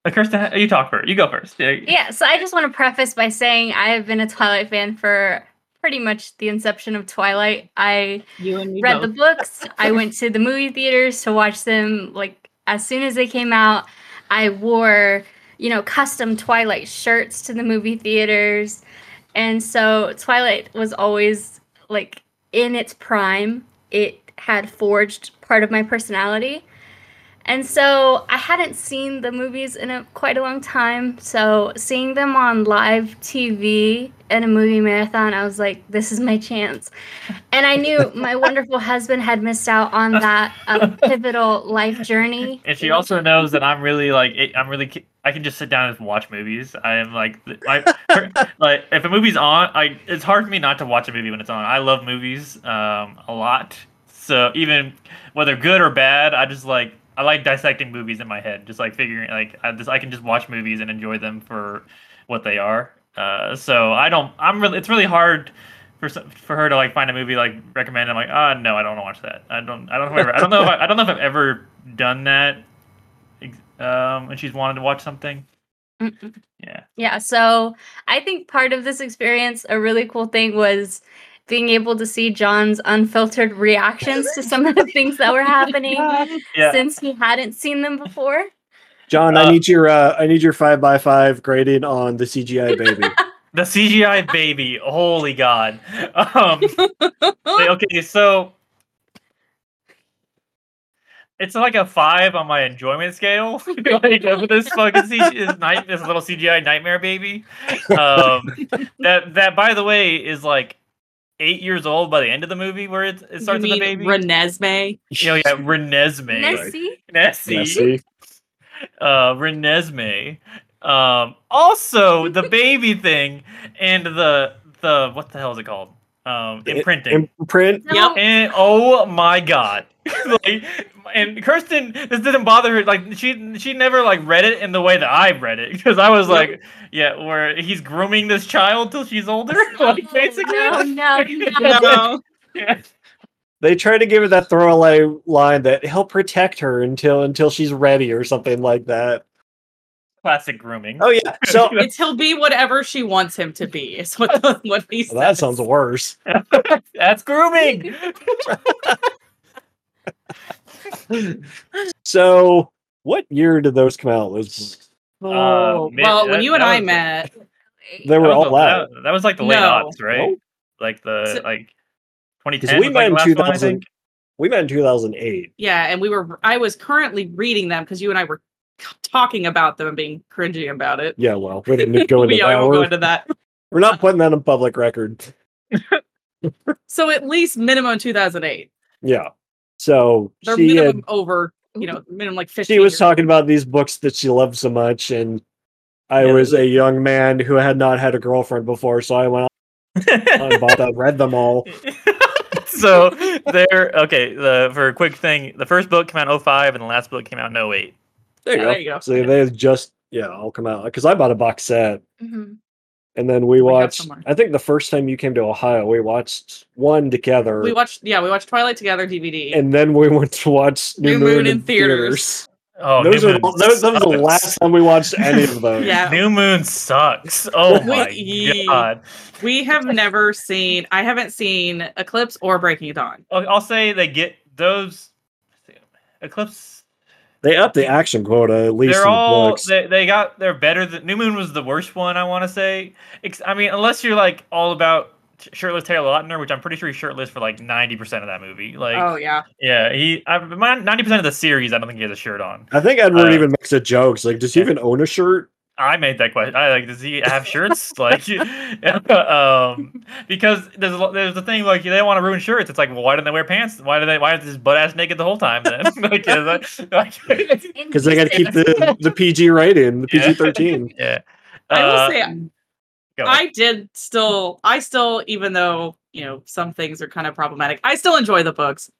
uh, Kirsten, you talk first. You go first. Yeah. Yeah, so I just want to preface by saying I have been a Twilight fan for pretty much the inception of Twilight. I You and me read both. the books. I [laughs] went to the movie theaters to watch them like as soon as they came out. I wore, you know, custom Twilight shirts to the movie theaters. And so Twilight was always like in its prime. It had forged part of my personality. And so I hadn't seen the movies in a, quite a long time. So seeing them on live TV in a movie marathon, I was like, this is my chance. And I knew [laughs] my wonderful husband had missed out on that um, pivotal life journey. And she also knows that I'm really like I'm really ki- I can just sit down and watch movies. I am like I, [laughs] like if a movie's on, I it's hard for me not to watch a movie when it's on. I love movies um a lot. So even whether good or bad, I just like I like dissecting movies in my head, just like figuring like I just I can just watch movies and enjoy them for what they are. Uh, so I don't. I'm really. It's really hard for for her to like find a movie like recommend. I'm like, ah, no, I don't want to watch that. I don't. I don't ever, I don't know. If I, I don't know if I've ever done that. Um, and she's wanted to watch something. Mm-mm. Yeah. Yeah, so I think part of this experience, a really cool thing was being able to see John's unfiltered reactions to some of the things that were happening [laughs] Yeah. since he hadn't seen them before. John, Uh, I need your uh, I need your five by five grading on the CGI baby. [laughs] The CGI baby. Holy God. Um. [laughs] okay, so it's like a five on my enjoyment scale. like this fucking CG, this, night, this little CGI nightmare baby. Um, that that by the way is like eight years old by the end of the movie where it, it starts you with the baby. Renesmee? you know, yeah, Renesmee. Nessie? Nessie. Nessie. [laughs] Uh, Renesmee. Um, also the baby thing and the the what the hell is it called? Um, The imprinting. Imprint. No, And oh my god. [laughs] like and Kirsten this didn't bother her like she she never like read it in the way that I read it [laughs] because I was like yeah where he's grooming this child till she's older [laughs] like basically no, no, no. No. Yeah. They try to give her that throwaway line that he'll protect her until until she's ready or something like that. Classic grooming Oh yeah. So [laughs] It's he'll be whatever she wants him to be. Is what the, [laughs] [laughs] what he says. well, that sounds worse. that's grooming So what year did those come out? Those? Oh, Uh, mid- well, when you and I was- met, They were all the- out. that, that was like the late No. odds right No? like the So- like 2010 we met like, in the last two one, I thousand. think. We met in two thousand eight. yeah, and we were. I was currently reading them because you and I were [laughs] talking about them and being cringy about it. Yeah, well, [laughs] we didn't go into we that. won't go We're, into that. [laughs] we're not uh, putting that on public record. So at least minimum 2008. Yeah. So They're she minimum had, over, you know, minimum like 15. she was years talking about these books that she loved so much, and I Yeah. was a young man who had not had a girlfriend before, so I went and bought them, read them all. so there okay the for a quick thing the first book came out in 05 and the last book came out in 08 There you Yeah, go. there you go. So they just yeah, all come out because I bought a box set, Mhm. and then we We watched. I think the first time you came to Ohio, we watched one together, We watched, yeah, we watched Twilight together DVD. and then we went to watch New, New Moon, Moon in in theaters. theaters. oh those New are Moon the, those, that was the last time we watched any of [laughs] those. Yeah. new moon sucks oh We- my ye- god we have never seen, I haven't seen Eclipse or Breaking Dawn. I'll, I'll say they get those eclipse They upped the action quota at least they're in the books. they, they got they're better than new moon was the worst one i want to say i mean unless you're like all about shirtless taylor lautner which i'm pretty sure he's shirtless for like 90% of that movie like oh, yeah. yeah he 90% of the series i don't think he has a shirt on I think Edward uh, even makes a jokes like, does he yeah. even own a shirt? I made that question. I like, does he have shirts? [laughs] like, [laughs] um, because there's a, there's the thing like they want to ruin shirts. It's like, well, why didn't they wear pants? Why do they? Why is this butt ass naked the whole time then? [laughs] like, is like, Because they got to keep the the PG rating, the PG thirteen. yeah. I will Uh, say. I did still, I still, even though, you know, some things are kind of problematic, I still enjoy the books.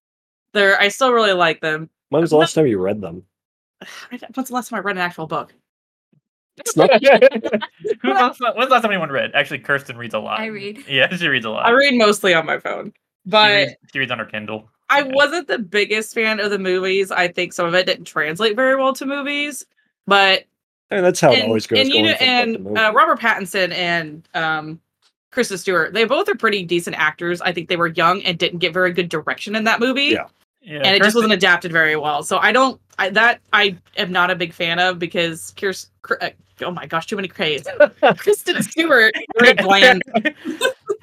They're, I still really like them. When was the last time you read them? [sighs] I- When's the last time I read an actual book? It's not [laughs] Who else, when's the last time anyone read? Actually, Kirsten reads a lot. I read. Yeah, she reads a lot. I read mostly on my phone, She but reads, she reads on her Kindle. I Yeah. wasn't the biggest fan of the movies. I think some of it didn't translate very well to movies, but and that's how it always goes. and you know, from book to and uh, Robert Pattinson and um, Kristen Stewart, they both are pretty decent actors. I think they were young and didn't get very good direction in that movie, Yeah. Yeah, and it just wasn't adapted very well. So I don't I, that I am not a big fan of because Kirsten. Uh, oh my gosh, too many crays. [laughs] Kristen Stewart, very [laughs] bland.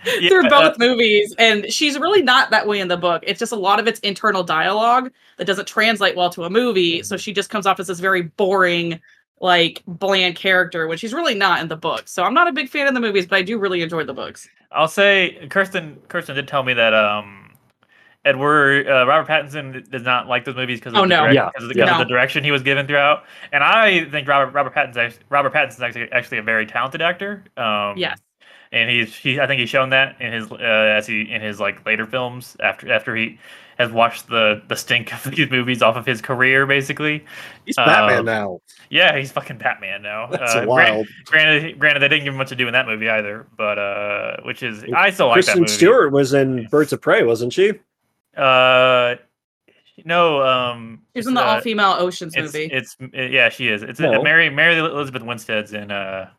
Yeah, through both movies, and she's really not that way in the book. It's just a lot of it's internal dialogue that doesn't translate well to a movie. So she just comes off as this very boring, like bland character when she's really not in the book. So I'm not a big fan of the movies, but I do really enjoy the books. I'll say Kirsten. Kirsten did tell me that um, Edward uh, Robert Pattinson does not like those movies because of, Oh, the no. direct- Yeah, 'cause of the, of the direction he was given throughout. And I think Robert Robert Pattinson act- Robert Pattinson's actually actually a very talented actor. Um, Yes. and he's he I think he's shown that in his uh, as he in his like later films after after he has watched the the stink of [laughs] these movies off of his career basically. He's Um, Batman now. Yeah, he's fucking Batman now. That's Uh, wild. Granted, granted, they didn't give him much to do in that movie either, but uh, which is I still like that Kristen movie. Stewart was in Birds of Prey, wasn't she? Uh, no, um, She's in the uh, all-female Oceans it's, movie. It's it- yeah, she is. It's No. uh, Mary Mary Elizabeth Winstead's in uh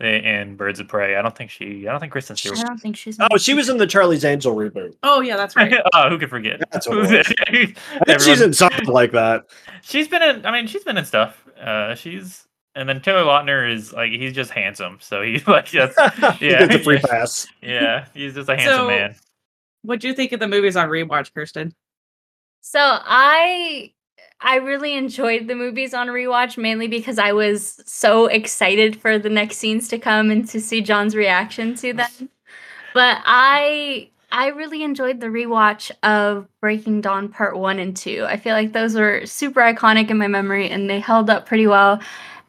in Birds of Prey. I don't think she. I don't think Kristen Stewart. I don't think she's. Oh, she was in the Charlie's Angel reboot. oh yeah, that's right. [laughs] oh, who could forget? That's [laughs] what it. I think she's in something like that. she's been in. I mean, she's been in stuff. Uh, she's and then Taylor Lautner is like he's just handsome, so he's [laughs] like that's he yeah, gets a free pass. yeah, he's just a handsome So- man. What'd you think of the movies on rewatch, Kirsten? So I I really enjoyed the movies on rewatch mainly because I was so excited for the next scenes to come and to see John's reaction to [laughs] them. But I I really enjoyed the rewatch of Breaking Dawn Part 1 and 2. I feel like those were super iconic in my memory and they held up pretty well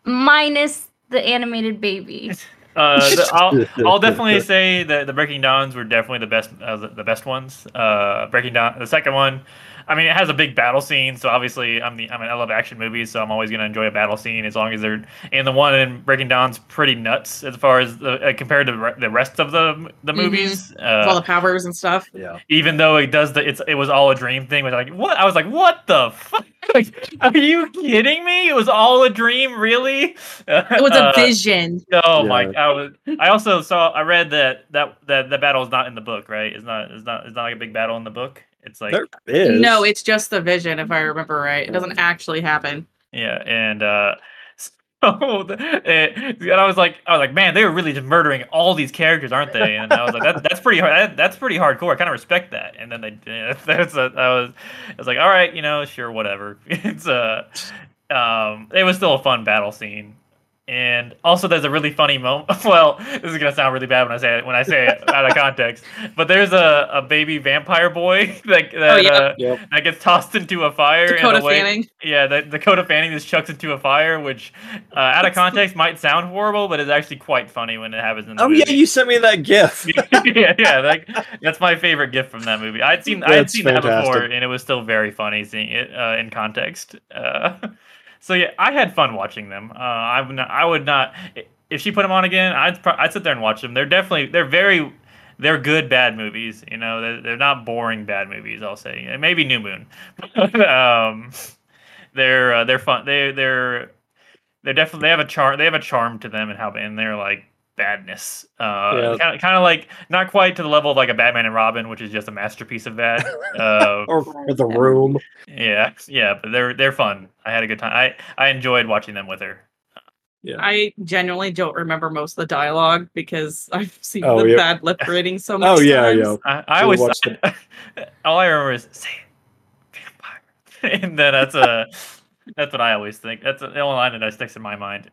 minus the animated baby. [laughs] Uh, the, I'll, I'll definitely [laughs] say that the Breaking Dawns were definitely the best, uh, the, the best ones. Uh, Breaking Dawn, the second one, I mean, it has a big battle scene, so obviously, I'm the I'm an I love action movies, so I'm always gonna enjoy a battle scene as long as they're. And the one in Breaking Dawn's pretty nuts as far as the, uh, compared to the re- the rest of the the Mhm. movies. With all Uh, the powers and stuff. Yeah. even though it does the it's it was all a dream thing. Was like what? I was like, what the fuck? [laughs] Like, are you kidding me? It was all a dream, really? It was a [laughs] vision. Oh my! Yeah. I was. I also saw. I read that that that the battle is not in the book, right? It's not. It's not. It's not like a big battle in the book. It's like There is. No, it's just the vision, if I remember right. It doesn't actually happen. yeah, and uh, [laughs] so the, it, and I was like, I was like, man, they were really just murdering all these characters, aren't they? And I was like, that, that's pretty hard. That, that's pretty hardcore. I kind of respect that. And then they, [laughs] that's a, I was, I was like, all right, you know, sure, whatever. [laughs] It's a, um, it was still a fun battle scene. And also, there's a really funny moment. [laughs] Well, this is gonna sound really bad when I say it when I say it out of context. But there's a, a baby vampire boy [laughs] that that, yeah. uh, Yep. that gets tossed into a fire. in Dakota a way, Fanning. Yeah, the Dakota Fanning just chucks into a fire, which uh, out of context might sound horrible, but is actually quite funny when it happens in the Oh movie. yeah, you sent me that GIF. [laughs] yeah, yeah, like, that's my favorite gift from that movie. I'd seen I had That's seen that before, and it was still very funny seeing it uh, in context. So yeah, I had fun watching them. Uh, I would not, I would not if she put them on again. I'd pro- I'd sit there and watch them. They're definitely they're very they're good bad movies. You know, they're, they're not boring bad movies. I'll say, and maybe New Moon. [laughs] um, they're uh, they're fun. They they're they're definitely they have a charm. They have a charm to them and how and they're like badness. Uh, Yeah. kind of kind of like not quite to the level of like a Batman and Robin, which is just a masterpiece of that. Uh, [laughs] or, or the room. yeah, yeah, but they're they're fun. I had a good time. I I enjoyed watching them with her. Yeah. I genuinely don't remember most of the dialogue because [laughs] I've seen Oh, the yeah. bad lip reading so [laughs] much. Oh yeah, times. yeah. I, I So always watch all I remember is say vampire, and then that's a that's what I always think. That's the only line that sticks in my mind.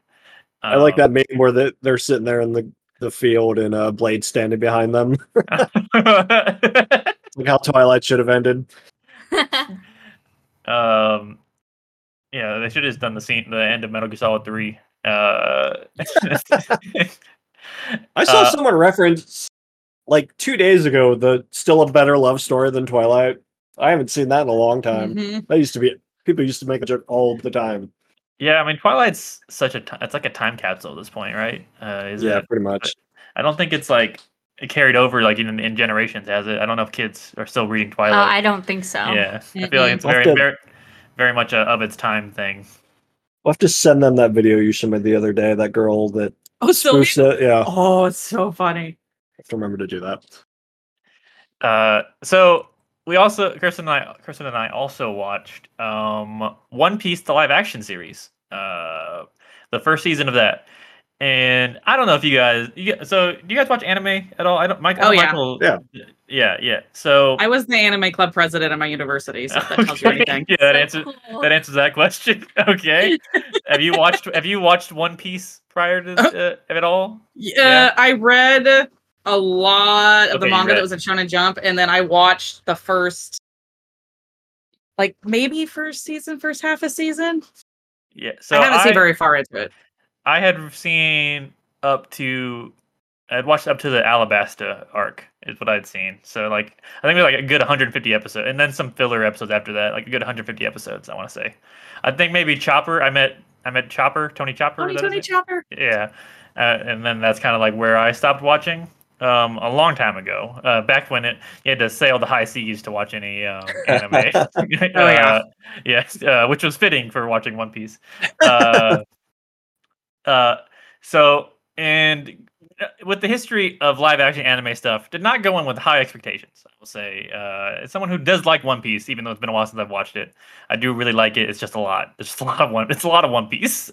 I like Um, that meme where they, they're sitting there in the, the field and uh, Blade standing behind them. [laughs] like how Twilight should have ended. [laughs] um, yeah, they should have just done the scene, the end of Metal Gear Solid Three. Uh, [laughs] I saw Uh, someone reference like two days ago the still a better love story than Twilight. I haven't seen that in a long time. Mhm. That used to be people used to make a joke all the time. Yeah, I mean Twilight's such a ti- it's like a time capsule at this point, right? Uh, is yeah, it? pretty much. I don't think it's like it carried over like in, in generations, has it? I don't know if kids are still reading Twilight. oh, I don't think so. yeah, I feel like it's very, to- very, very much a of its time thing. We'll have to send them that video you showed me the other day. That girl that Oh, Sylvia. spoofs it. Yeah, Oh, it's so funny. have to remember to do that. Uh, so we also Kirsten and I Kirsten and I also watched um One Piece the live action series. Uh, the first season of that. and I don't know if you guys. You, so do you guys watch anime at all? I don't. Mike, Oh, yeah. Michael, Yeah. yeah, yeah. So I was the anime club president at my university, so if that tells you anything. Yeah, that So answers cool. that answers that question. [laughs] Okay. have you watched Have you watched One Piece prior to uh, at all? Yeah, Yeah. I read a lot of Okay, the manga that was in Shonen Jump, and then I watched the first, like maybe first season, first half of season. Yeah. So I haven't I, seen very far into it. I had seen up to I'd watched up to the Alabasta arc is what I'd seen. So like I think it was like a good 150 episodes, and then some filler episodes after that, like a good 150 episodes. I want to say. I think maybe Chopper. I met I met Chopper, Tony Chopper. Tony is that his Tony? Chopper. Yeah, uh, and then that's kind of like where I stopped watching um, a long time ago. Uh, back when it you had to sail the high seas to watch any um, [laughs] anime. oh yeah. [laughs] yes, uh, which was fitting for watching One Piece. Uh, [laughs] uh, so and uh, with the history of live action anime stuff, did not go in with high expectations. I will say, uh, as someone who does like One Piece, even though it's been a while since I've watched it, I do really like it. It's just a lot. It's just a lot of one. It's a lot of One Piece.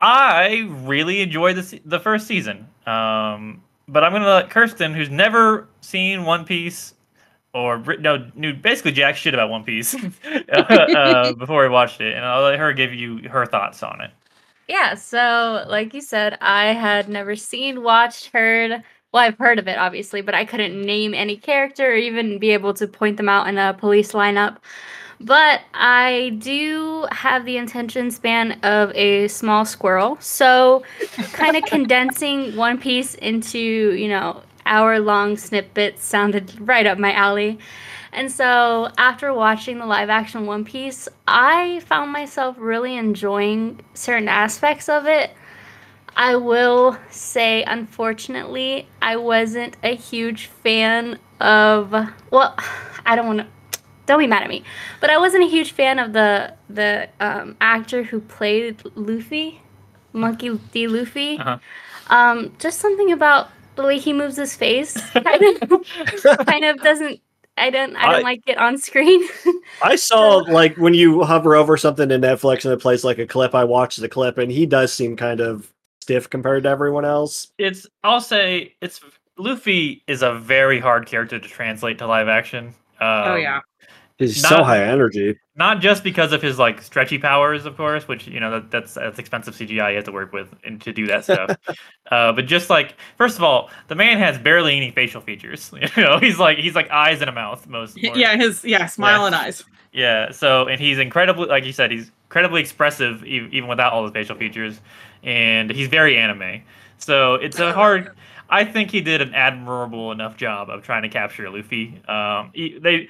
Uh, I really enjoyed the the first season. Um, but I'm gonna let Kirsten, who's never seen One Piece or no knew basically jack shit about One Piece [laughs] uh, [laughs] before I watched it, and I'll let her give you her thoughts on it. Yeah, so like you said, I had never seen, watched, heard. Well, I've heard of it, obviously, but I couldn't name any character or even be able to point them out in a police lineup. But I do have the attention span of a small squirrel, so kind of [laughs] condensing One Piece into, you know, hour long snippets sounded right up my alley. And so, after watching the live action One Piece, I found myself really enjoying certain aspects of it. I will say, unfortunately, I wasn't a huge fan of. Well, [sighs] I don't want to. Don't be mad at me, but I wasn't a huge fan of the the um, actor who played Luffy, Monkey D. Luffy. Uh-huh. Um, just something about the way he moves his face [laughs] kind of kind of doesn't I don't I don't I- like it on screen. [laughs] I saw like when you hover over something in Netflix and it plays like a clip. I watched the clip and he does seem kind of stiff compared to everyone else. It's I'll say it's Luffy is a very hard character to translate to live action. Um, oh yeah. He's Not- so high energy. not just because of his like stretchy powers, of course, which you know that, that's that's expensive CGI you have to work with and to do that stuff. [laughs] uh, but just like first of all, the man has barely any facial features. [laughs] You know, he's like he's like eyes and a mouth most. more- Yeah, his yeah, smile Yeah. and eyes. Yeah. So and he's incredibly, like you said, he's incredibly expressive e- even without all the facial features, and he's very anime. So it's a hard. I think he did an admirable enough job of trying to capture Luffy. Um, he- they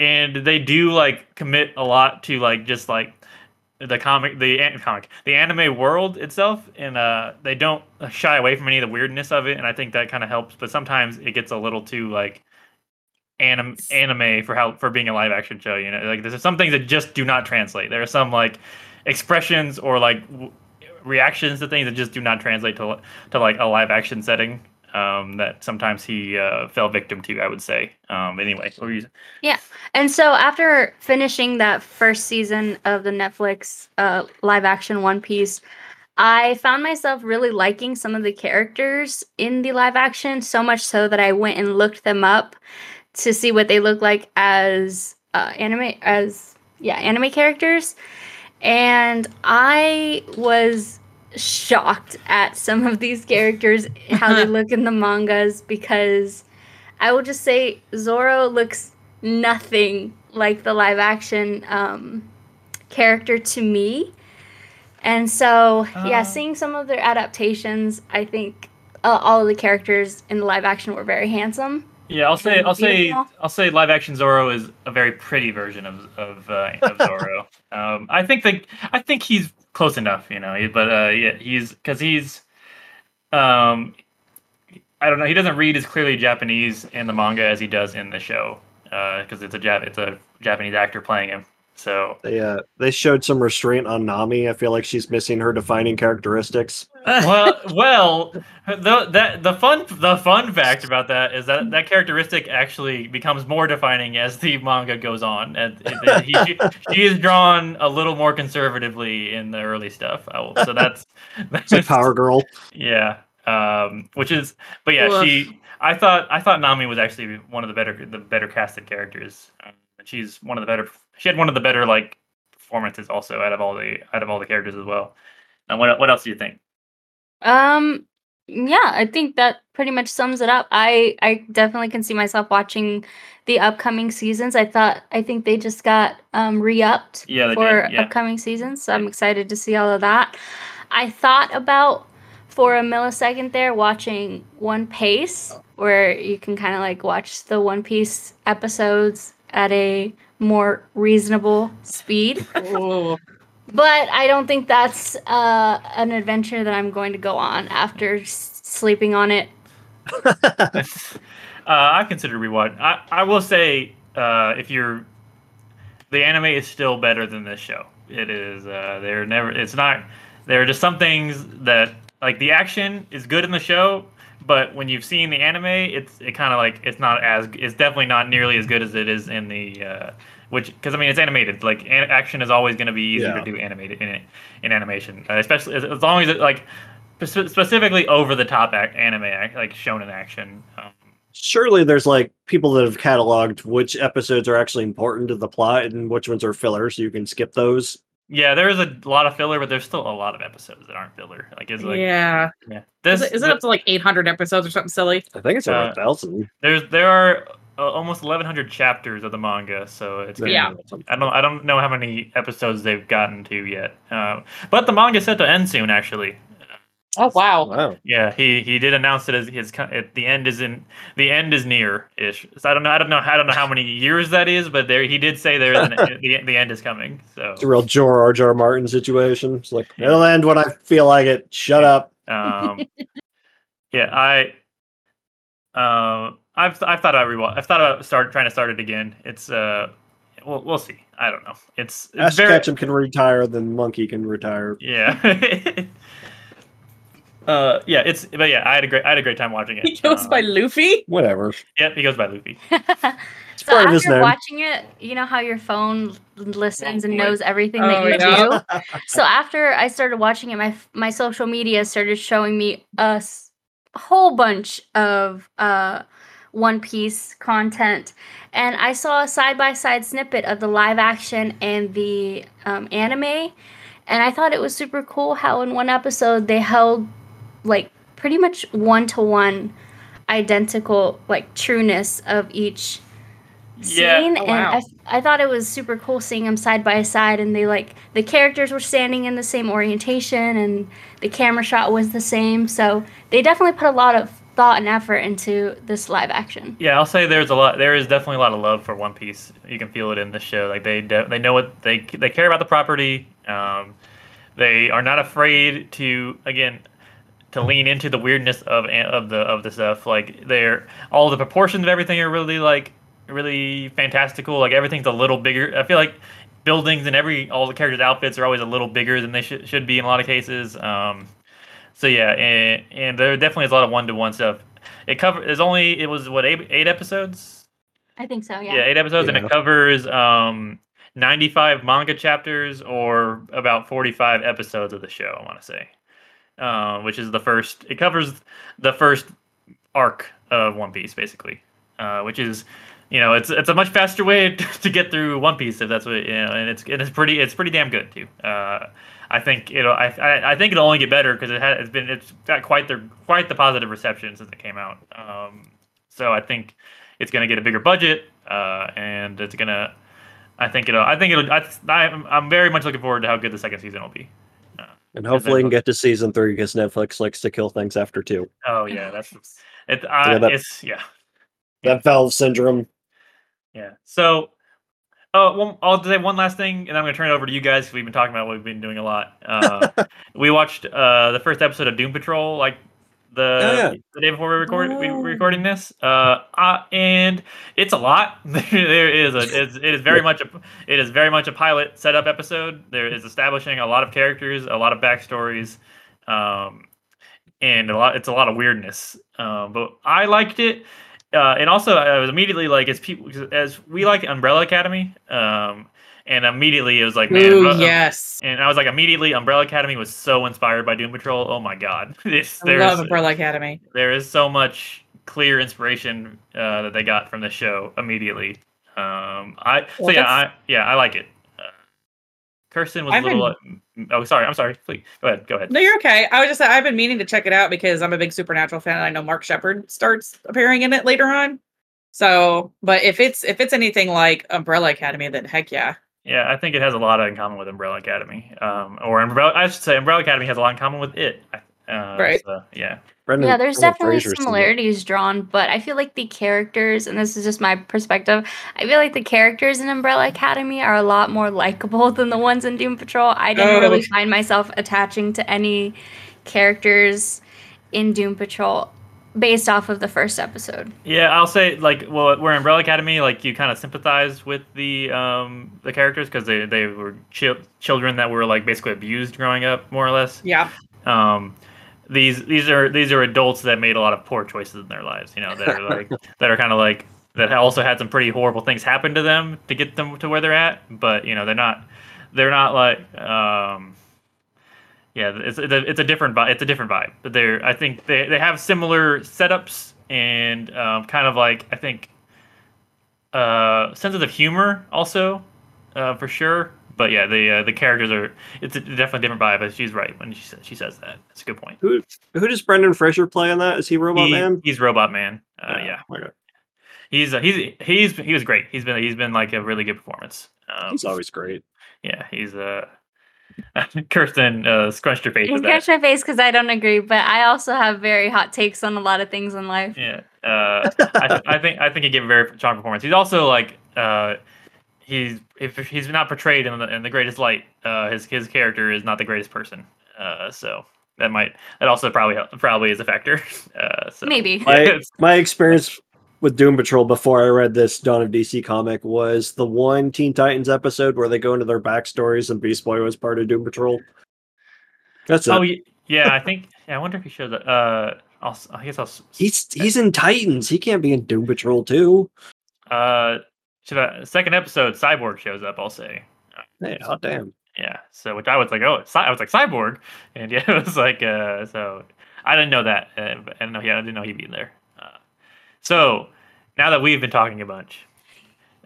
and they do like commit a lot to like just like the comic, the an- comic, the anime world itself, and uh, they don't shy away from any of the weirdness of it, and I think that kind of helps. But sometimes it gets a little too like anim- anime for how for being a live action show. You know, like there's some things that just do not translate. There are some like expressions or like w- reactions to things that just do not translate to to like a live action setting. Um, that sometimes he uh, fell victim to, I would say. Um, anyway, you? And so after finishing that first season of the Netflix uh, live action One Piece, I found myself really liking some of the characters in the live action, so much so that I went and looked them up to see what they look like as uh, anime as yeah anime characters, and I was shocked at some of these characters how they [laughs] look in the mangas because I will just say Zoro looks nothing like the live action um, character to me. And so, yeah, Uh. seeing some of their adaptations, I think uh, all of the characters in the live action were very handsome. Yeah, I'll say, I'll say, I'll say, live action Zoro is a very pretty version of of, uh, of Zoro. [laughs] um, I think that I think he's close enough, you know. But uh, yeah, he's because he's, um, I don't know. He doesn't read as clearly Japanese in the manga as he does in the show because it's a Jap- it's a Japanese actor playing him. So They uh, they showed some restraint on Nami. I feel like she's missing her defining characteristics. [laughs] well, well, the that the fun the fun fact about that is that that characteristic actually becomes more defining as the manga goes on. And he, she, she is drawn a little more conservatively in the early stuff. I will, so that's [laughs] It's like Power Girl. Yeah. Um, which is, but yeah, Woof. she. I thought I thought Nami was actually one of the better the better casted characters. Um, and she's one of the better. She had one of the better like performances also out of all the out of all the characters as well. And what what else do you think? Um yeah, I think that pretty much sums it up. I I definitely can see myself watching the upcoming seasons. I thought I think they just got um re-upped Yeah, for. Yeah. upcoming seasons, so I'm excited to see all of that. I thought about for a millisecond there watching One Piece where you can kind of like watch the One Piece episodes at a more reasonable speed. But I don't think that's uh, an adventure that I'm going to go on after s- sleeping on it. [laughs] uh, I consider rewatch. I I will say uh, if you're the anime is still better than this show. It is. Uh, they're never. It's not. There are just some things that like the action is good in the show, but when you've seen the anime, it's it kind of like it's not as. It's definitely not nearly as good as it is in the. Uh, which because I mean it's animated. Like an, action is always going to be easier Yeah. to do animated in in animation, uh, especially as, as long as it like spe- specifically over the top anime like in action. Um, Surely there's like people that have cataloged which episodes are actually important to the plot and which ones are filler, so you can skip those. Yeah, there is a lot of filler, but there's still a lot of episodes that aren't filler. Like it's like yeah, yeah. This Is it, is it up to like 800 episodes or something silly? I think it's over Uh, thousand. there's there are uh, almost 1100 chapters of the manga, so it's gonna- Yeah. I don't I don't know how many episodes they've gotten to yet. Uh, but the manga's set to end soon, actually. Oh, wow. Wow. Yeah, he he did announce it as his at the end is in the end is near ish. So I don't know I don't know I don't know how many years that is, but there he did say there is an, [laughs] the the end is coming. So It's a real George R. R. Martin situation. It's like it'll end when I feel like it. Shut up. Um, yeah, I, um, I've I've thought about rewatch. I've thought about start trying to start it again. It's uh, we'll we'll see. I don't know. It's it's Ash very Ketchum can retire, then Monkey can retire. yeah. [laughs] uh, yeah. It's but yeah, I had a great I had a great time watching it. [laughs] He goes Uh, by Luffy? Whatever. Yep, he goes by Luffy. [laughs] It's so part of his after name. watching it, you know how your phone listens and knows everything Oh, that you yeah. do. [laughs] So after I started watching it, my my social media started showing me a s- whole bunch of uh, One Piece content, and I saw a side by side snippet of the live action and the um, anime, and I thought it was super cool how in one episode they held like pretty much one to one identical like trueness of each Yeah. scene Oh, and wow. I, f- I thought it was super cool seeing them side by side and they like the characters were standing in the same orientation and the camera shot was the same so they definitely put a lot of thought and effort into this live action Yeah, I'll say there's a lot. There is definitely a lot of love for One Piece. You can feel it in the show. Like they de- they know what they they care about the property. Um, they are not afraid to again to lean into the weirdness of of the of the stuff. Like they're all the proportions of everything are really like really fantastical. Like everything's a little bigger. I feel like buildings and every all the characters' outfits are always a little bigger than they should should be in a lot of cases. Um, so yeah, and, and there definitely is a lot of one to one stuff. It cover there's only it was what eight, eight episodes. i think so Yeah, yeah, eight episodes, and it covers um 95 manga chapters or about 45 episodes of the show. I want to say, uh, which is the first. It covers the first arc of One Piece, basically, uh, which is. You know, it's it's a much faster way [laughs] to get through One Piece if that's what you know, and it's and it's pretty it's pretty damn good too. Uh, I think it'll I, I, I think it'll only get better because it has it's been it's got quite the quite the positive reception since it came out. Um, so I think it's going to get a bigger budget, uh, and it's going to. I think it'll. I think it'll. I, I'm, I'm very much looking forward to how good the second season will be. And hopefully we can get to season three because Netflix likes to kill things after two. Oh yeah, that's [laughs] it. Yeah, Uh, that- it's yeah, That Valve syndrome. yeah. So, oh, well, I'll say one last thing, and I'm going to turn it over to you guys we've been talking about what we've been doing a lot. Uh, [laughs] we watched uh, the first episode of Doom Patrol like the Oh, yeah. the day before we record we were recording this. Uh, uh, and it's a lot. [laughs] there is a it's, it is very [laughs] much a it is very much a pilot setup episode. There is establishing a lot of characters, a lot of backstories, um, and a lot. It's a lot of weirdness. Um, but I liked it. Uh, and also, I was immediately like, as people, as we like Umbrella Academy, um, and immediately it was like, man, Ooh, Umbre- yes. and I was like, immediately, Umbrella Academy was so inspired by Doom Patrol. Oh my god, [laughs] It's- I love Umbrella Academy. there is so much clear inspiration uh, that they got from the show immediately. Um, I so yeah, I yeah, I like it. Uh, Kirsten was I've a little. uh, oh, sorry, I'm sorry. Please go ahead. Go ahead. No, you're okay. I was just I've been meaning to check it out because I'm a big Supernatural fan and I know Mark Sheppard starts appearing in it later on. So, but if it's if it's anything like Umbrella Academy, then heck yeah. Yeah, I think it has a lot in common with Umbrella Academy. Um, or Umbrella, I should say Umbrella Academy has a lot in common with it. Uh, Right. so, yeah. Brendan, yeah, there's Brendan definitely Fraser's similarities drawn, but I feel like the characters, and this is just my perspective, I feel like the characters in Umbrella Academy are a lot more likable than the ones in Doom Patrol. I didn't Oh. really find myself attaching to any characters in Doom Patrol based off of the first episode. Yeah, I'll say like well, we're Umbrella Academy. Like you kind of sympathize with the um the characters because they they were chil- children that were like basically abused growing up, more or less. Yeah. Um, these these are these are adults that made a lot of poor choices in their lives. You know, that are like [laughs] that are kind of like that also had some pretty horrible things happen to them to get them to where they're at. But you know, they're not they're not like um yeah, it's it's a, different vibe. It's a different vibe. But they're I think they they have similar setups and um, kind of like I think uh senses of humor also uh, for sure. But yeah, the uh, the characters are it's a definitely different vibe. But she's right when she says she says that. That's a good point. Who who does Brendan Fraser play on that? Is he Robot He- Man? He's Robot Man. Uh, yeah, okay. he's uh, he's he's he was great. He's been he's been like a really good performance. Um, He's always great. yeah, he's uh [laughs] Kirsten uh, scrunched her face I with scratch my face because I don't agree, but I also have very hot takes on a lot of things in life. Yeah, uh, I, th- I think I think he gave a very strong performance. He's also like uh, he's if he's not portrayed in the in the greatest light, uh, his his character is not the greatest person. Uh, so that might that also probably probably is a factor. [laughs] Uh, so Maybe. My, [laughs] my experience with Doom Patrol before I read this Dawn of DC comic was the one Teen Titans episode where they go into their backstories and Beast Boy was part of Doom Patrol. That's it. oh y- yeah, I think yeah. I wonder if he shows up. Uh, I'll, I guess I'll. he's he's in Titans. He can't be in Doom Patrol too. Uh, should I, second episode, Cyborg shows up. I'll say. Hey, hot damn. Yeah. So which I was like, oh, I was like Cyborg, and [laughs] yeah, it was like, uh, so I didn't know that. Uh, I didn't know. Yeah, I didn't know he'd be in there. So now that we've been talking a bunch,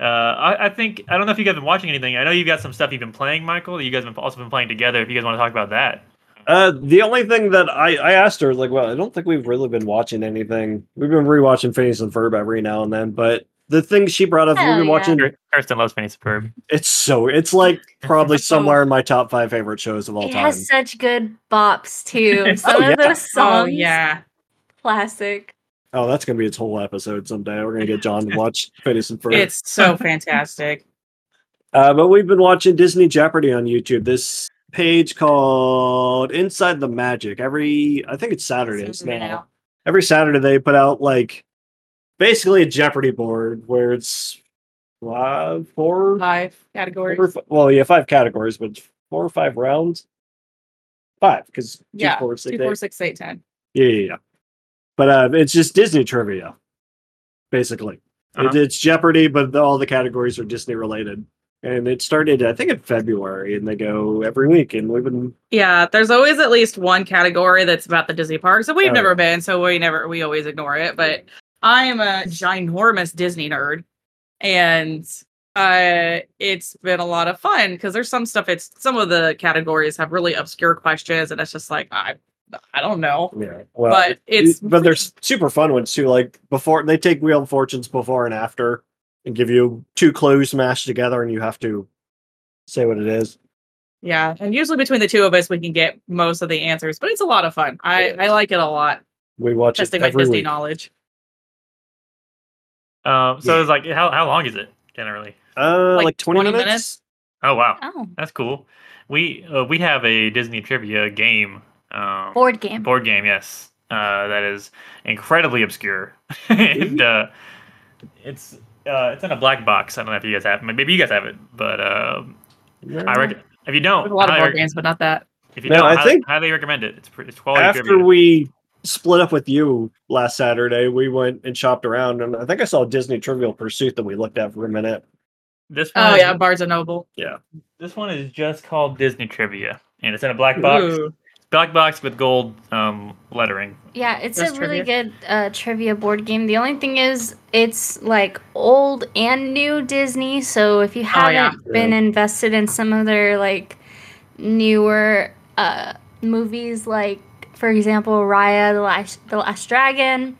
uh, I, I think I don't know if you guys have been watching anything. I know you've got some stuff you've been playing, Michael. You guys have also been playing together. If you guys want to talk about that. Uh, the only thing that I, I asked her, like, well, I don't think we've really been watching anything. We've been rewatching Phineas and Ferb every now and then, but the thing she brought up, we've been yeah. watching. Kirsten loves Phineas and Ferb. It's so, it's like probably [laughs] somewhere in my top five favorite shows of all It time. has such good bops too. [laughs] Some Oh, of yeah. those songs, Oh yeah. classic. Oh, that's gonna be its whole episode someday. We're gonna get John to watch [laughs] Phineas and Ferb. It's so fantastic. [laughs] Uh, but we've been watching Disney Jeopardy on YouTube. This page called Inside the Magic. Every I think it's Saturdays Saturday now. now. Every Saturday they put out like basically a Jeopardy board where it's five, four, Five categories. four, well, yeah, five categories, but four or five rounds. Five, because Yeah, four, six, Two, eight. four, six, eight, ten. Yeah, yeah, yeah. But uh, it's just Disney trivia, basically. Uh-huh. It, it's Jeopardy, but the, all the categories are Disney related. And it started, I think, in February, and they go every week. And we've been, Yeah, there's always at least one category that's about the Disney parks, and we've Oh, never been, so we never we always ignore it. But I am a ginormous Disney nerd, and uh, it's been a lot of fun because there's some stuff. It's some of the categories have really obscure questions, and it's just like I I don't know, yeah. Well, but it's but there's super fun ones too. Like before, they take Wheel of Fortunes before and after, and give you two clues mashed together, and you have to say what it is. yeah, and usually between the two of us, we can get most of the answers, but it's a lot of fun. I I like it a lot, We watch testing it my every Disney week. knowledge. Um, so Yeah. it's like how how long is it generally? Uh, like, Like 20, 20 minutes. minutes? Oh wow, Oh, that's cool. We uh, we have a Disney trivia game. Um, board game. board game, yes. uh, that is incredibly obscure, [laughs] and uh, it's uh, it's in a black box. I don't know if you guys have. Maybe you guys have it, but um, I reckon if you don't, There's a lot of board rec- games, but not that. if you No, don't, I highly, think- highly recommend it. It's pretty, it's quality. After trivia. we split up with you last Saturday, we went and shopped around, and I think I saw Disney Trivial Pursuit that we looked at for a minute. this one, Oh is- yeah, Barnes and Noble. Yeah, this one is just called Disney Trivia, and it's in a black box. Ooh. Black box with gold um, lettering. Yeah, it's That's a really trivia. good uh, trivia board game. The only thing is, it's like old and new Disney. So if you haven't yeah. been invested in some of their like newer uh, movies, like for example, Raya the Last the Last Dragon,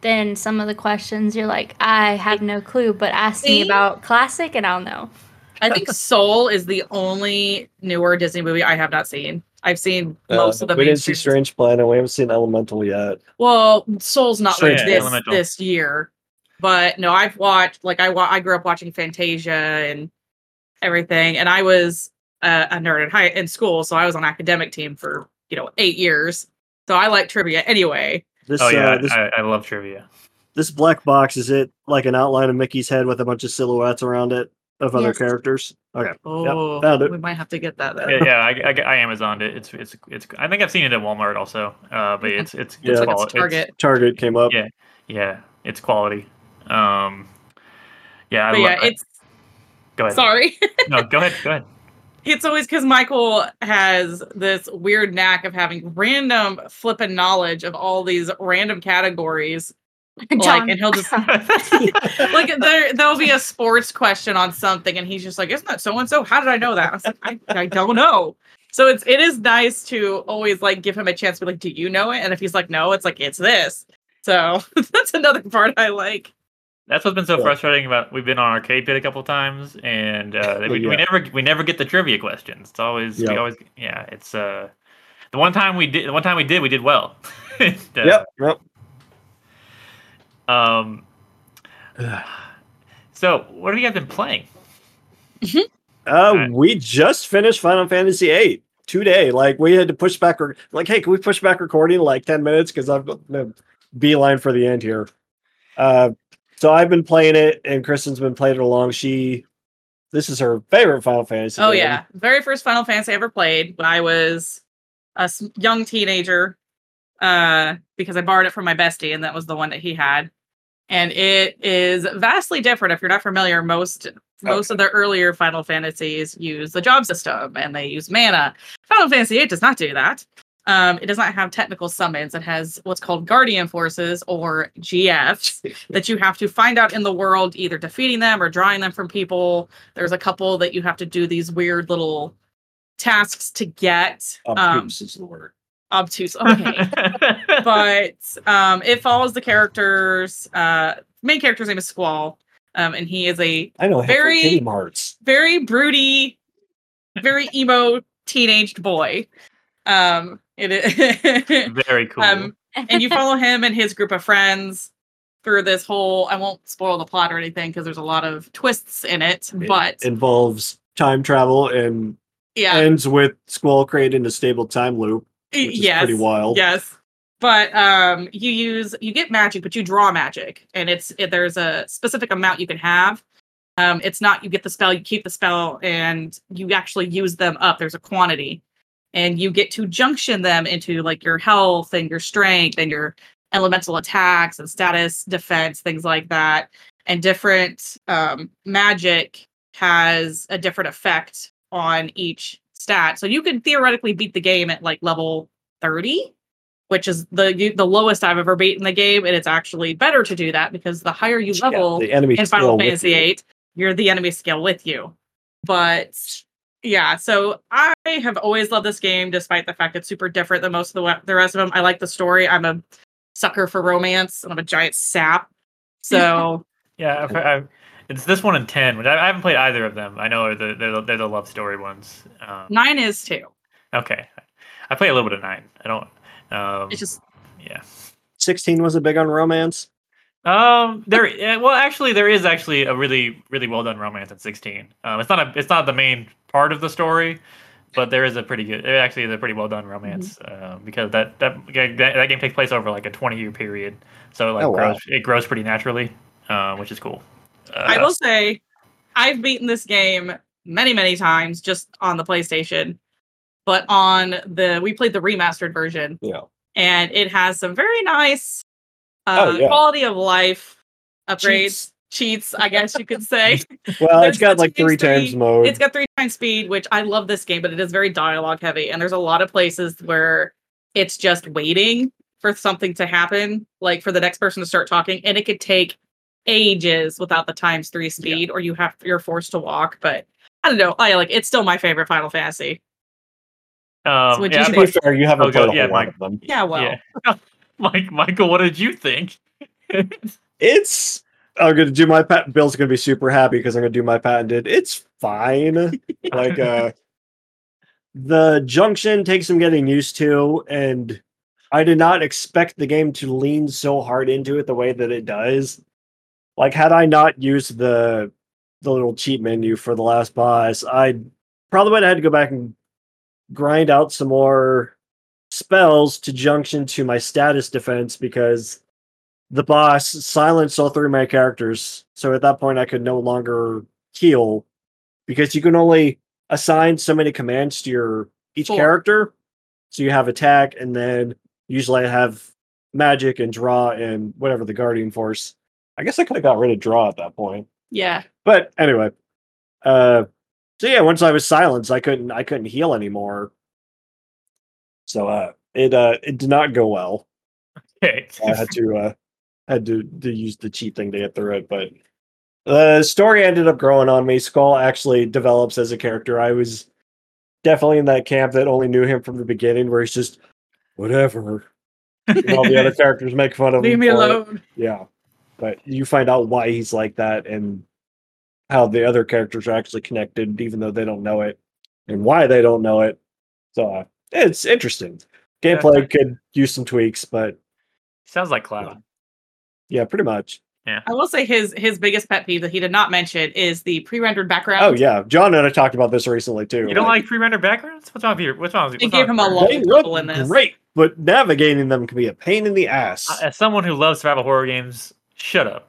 then some of the questions you're like, I have no clue. But ask me about classic, and I'll know. I think Soul is the only newer Disney movie I have not seen. I've seen most of the Uh, we didn't see mainstream- Strange Planet. We haven't seen Elemental yet. Well, Soul's not like this Elemental. this year, but no, I've watched like I wa- I grew up watching Fantasia and everything, and I was uh, a nerd in high in school, so I was on academic team for you know eight years. So I like trivia anyway. This, Oh yeah, uh, this, I, I love trivia. this black box is it like an outline of Mickey's head with a bunch of silhouettes around it of other Yes. characters? Okay, Oh, found it. we might have to get that then. yeah, yeah I, I, I Amazoned it. It's it's it's. I think I've seen it at Walmart also. Uh, but it's it's Yeah. it's, Like It's quali- it's- Target. Target came up. Yeah. yeah, it's quality. Um, yeah, I but lo- yeah, I- it's go ahead. sorry. [laughs] No, go ahead. Go ahead. it's always because Michael has this weird knack of having random flippin' knowledge of all these random categories. [laughs] Like, and he'll just [laughs] like [laughs] there there'll be a sports question on something, and he's just like, "Isn't that so and so? How did I know that?" I was like, I, "I don't know." So it's it is nice to always like give him a chance to be like, "Do you know it?" And if he's like, "No," it's like it's this. So that's another part I like. That's what's been so Yeah. frustrating about. We've been on arcade pit a couple times, and uh, we, Yeah. we never we never get the trivia questions. It's always we always yeah. It's uh the one time we did the one time we did we did well. And, uh, Yep. Yep. Um. So what have you guys been playing? Uh, Alright. we just finished Final Fantasy VIII today. Like we had to push back. Rec- like, hey, can we push back recording like ten minutes because I've got the beeline for the end here. Uh, so I've been playing it, and Kristen's been playing it along. She, this is her favorite Final Fantasy. Oh game. yeah, very first Final Fantasy I ever played when I was a young teenager, uh, because I borrowed it from my bestie, and that was the one that he had. And it is vastly different. If you're not familiar, most most of the earlier Final Fantasies use the job system and they use mana. Final Fantasy VIII does not do that. Um, it does not have technical summons. It has what's called guardian forces or GFs [laughs] that you have to find out in the world, either defeating them or drawing them from people. There's a couple that you have to do these weird little tasks to get. Um, Obtuse is the word. Obtuse. Okay. but um, it follows the characters. Uh, main character's name is Squall, um, and he is a I know. very- Very Kitty very broody, very emo teenaged boy. Um, it is. [laughs] Very cool. um, and you follow him and his group of friends through this whole. I won't spoil the plot or anything because there's a lot of twists in it. It But involves time travel and yeah, ends with Squall creating a stable time loop, which is yes, pretty wild. Yes. But um you use you get magic, but you draw magic. And it's it, there's a specific amount you can have. Um it's not you get the spell, you keep the spell, and you actually use them up. There's a quantity. And you get to junction them into like your health and your strength and your elemental attacks and status defense, things like that. And different um magic has a different effect on each stat. So you could theoretically beat the game at like level 30 which is the the lowest I've ever beaten the game, and it's actually better to do that because the higher you Yeah, level the enemy in Final with Fantasy you. VIII, you're the enemy scale with you. But yeah, so I have always loved this game, despite the fact it's super different than most of the the rest of them. I like the story. I'm a sucker for romance, and I'm a giant sap. So [laughs] yeah, I've, I've, it's this one and ten, which I, I haven't played either of them. I know are the they're the, they're the love story ones. Um, nine is too. okay, I play a little bit of nine. I don't. Um, It's just yeah. Sixteen was a big on romance. Um, there. Well, actually, there is actually a really, really well done romance at sixteen. Um, it's not a, it's not the main part of the story, but there is a pretty good. It actually is a pretty well done romance uh, because that, that that that game takes place over like a twenty year period, so like Oh, wow. grows, it grows pretty naturally, uh, which is cool. Uh, I will say, I've beaten this game many, many times just on the PlayStation, but on the we played the remastered version, Yeah. and it has some very nice uh, Oh, yeah. quality of life upgrades, Cheats. cheats, I guess you could say. [laughs] Well, it's got like three history. times mode. it's got three times speed, which I love this game, but it is very dialogue heavy, and there's a lot of places where it's just waiting for something to happen, like for the next person to start talking, and it could take ages without the times three speed, or you have you're forced to walk. But I don't know. I like it's still my favorite Final Fantasy. um, would yeah, you I to be fair, you haven't Oh, played a yeah, whole lot of them. Yeah, well, yeah. [laughs] Mike, Michael, what did you think? It's I'm gonna do my patent. Bill's gonna be super happy because I'm gonna do my patented. It's fine. [laughs] like uh the junction takes some getting used to, and I did not expect the game to lean so hard into it the way that it does. Like, had I not used the the little cheat menu for the last boss, I probably would have had to go back and grind out some more spells to junction to my status defense because the boss silenced all three of my characters. So at that point, I could no longer heal because you can only assign so many commands to your each Four. character. So you have attack, and then usually I have magic and draw and whatever the guardian force. I guess I could have got rid of draw at that point. yeah. But anyway, uh, so yeah, once I was silenced, I couldn't I couldn't heal anymore. So uh, it uh it did not go well. Okay. I had to uh had to, to use the cheat thing to get through it, but the story ended up growing on me. Squall actually develops as a character. I was definitely in that camp that only knew him from the beginning, where he's just whatever. [laughs] And all the other characters make fun of Leave him. me for it. alone. Yeah, but you find out why he's like that and how the other characters are actually connected, even though they don't know it, and why they don't know it. So uh, it's interesting. Yeah. Gameplay could use some tweaks, but Sounds like Cloud. yeah, pretty much. Yeah. I will say his his biggest pet peeve that he did not mention is the pre-rendered background. Oh yeah, John and I talked about this recently too. You don't like pre-rendered backgrounds? What's wrong with you? What's wrong with you? It gave him a lot. of look trouble in this. great, but navigating them can be a pain in the ass. As someone who loves survival horror games, shut up.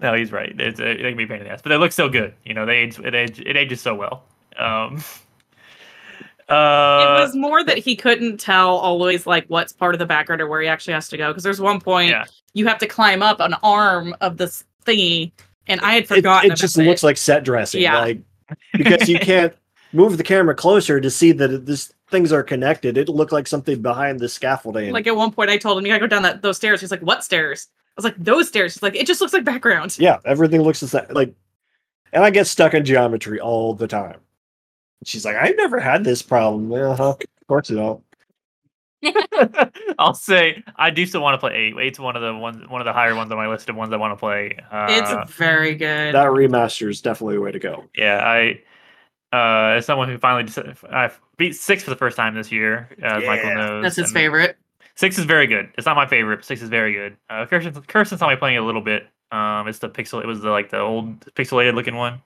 no, he's right. It's it can be a pain in the ass, but they look so good. You know, they age, it age, it ages so well. Um, [laughs] uh, it was more that he couldn't tell always like what's part of the background or where he actually has to go. Because there's one point Yeah. you have to climb up an arm of this thingy, and I had it, forgotten. it just about looks like set dressing, Yeah. like because you can't [laughs] move the camera closer to see that this things are connected. It looked like something behind the scaffolding. Like at one point, I told him you gotta go down that those stairs. He's like, "What stairs?" I was like, "Those stairs." He's like, "It just looks like background." yeah, everything looks the same. Like, and I get stuck in geometry all the time. She's like, I've never had this problem. Uh-huh. Of course you don't. [laughs] I'll say I do still want to play eight. Eight's one of the ones, one of the higher ones on my list of ones I want to play. Uh, It's very good. That remaster is definitely a way to go. yeah, I uh, as someone who finally I beat six for the first time this year, as Michael knows. That's his and favorite. Six is very good. It's not my favorite. But six is very good. Uh, Kirsten, Kirsten saw me playing a little bit. Um, it's the pixel. It was the like the old pixelated looking one.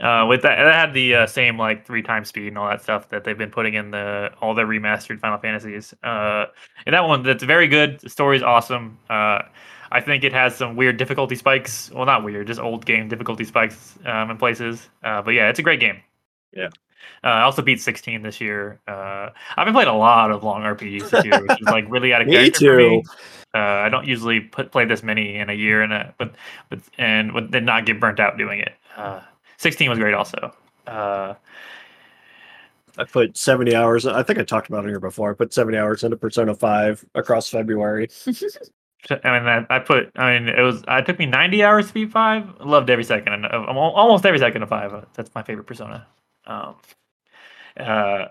Uh, with that, that had the uh, same like three times speed and all that stuff that they've been putting in the all the remastered Final Fantasies. Uh, and that one that's very good. The story's awesome. Uh, I think it has some weird difficulty spikes. Well, not weird, just old game difficulty spikes um, in places. Uh, but yeah, it's a great game. Yeah. Uh, I also beat 16 this year. Uh, I've been playing a lot of long RPGs this year, which is like really out of [laughs] character for me. too. Uh, I don't usually put, play this many in a year, and a, but but and would then not get burnt out doing it. Uh, 16 was great also. Uh, I put 70 hours. I think I talked about it here before. I put 70 hours into Persona 5 across February. [laughs] I mean, I, I put. I mean, it was. It took me 90 hours to beat five. Loved every second of, almost every second of five. Uh, That's my favorite Persona. Um, uh,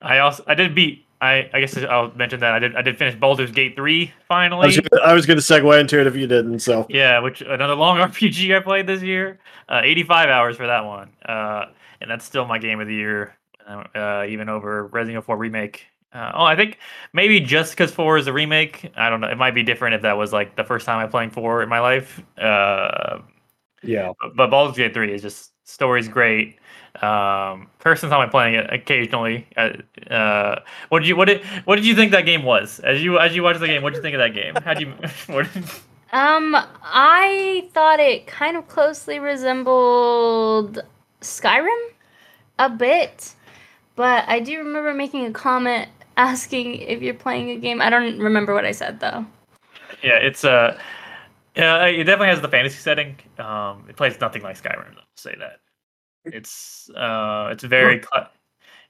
I also I did beat. I I guess I'll mention that I did I did finish Baldur's Gate three I finally. was, gonna, I was gonna segue into it if you didn't. So Yeah, which another long [laughs] RPG I played this year. Uh, 85 hours for that one, uh, and that's still my game of the year, uh, even over Resident Evil 4 remake. Uh, oh, I think maybe just because 4 is a remake. I don't know. It might be different if that was like the first time I playing 4 in my life. Uh, Yeah. But, but Baldur's Gate 3 is just story's great. Um, personally, I'm playing it occasionally. Uh, uh, what did you what did what did you think that game was? As you as you watched the game, what did you think of that game? How do you [laughs] what, Um, I thought it kind of closely resembled Skyrim a bit, but I do remember making a comment [laughs] asking if you're playing a game. I don't remember what I said though. yeah, it's uh yeah, it definitely has the fantasy setting. Um, it plays nothing like Skyrim. I'll say that. It's uh, it's very cla-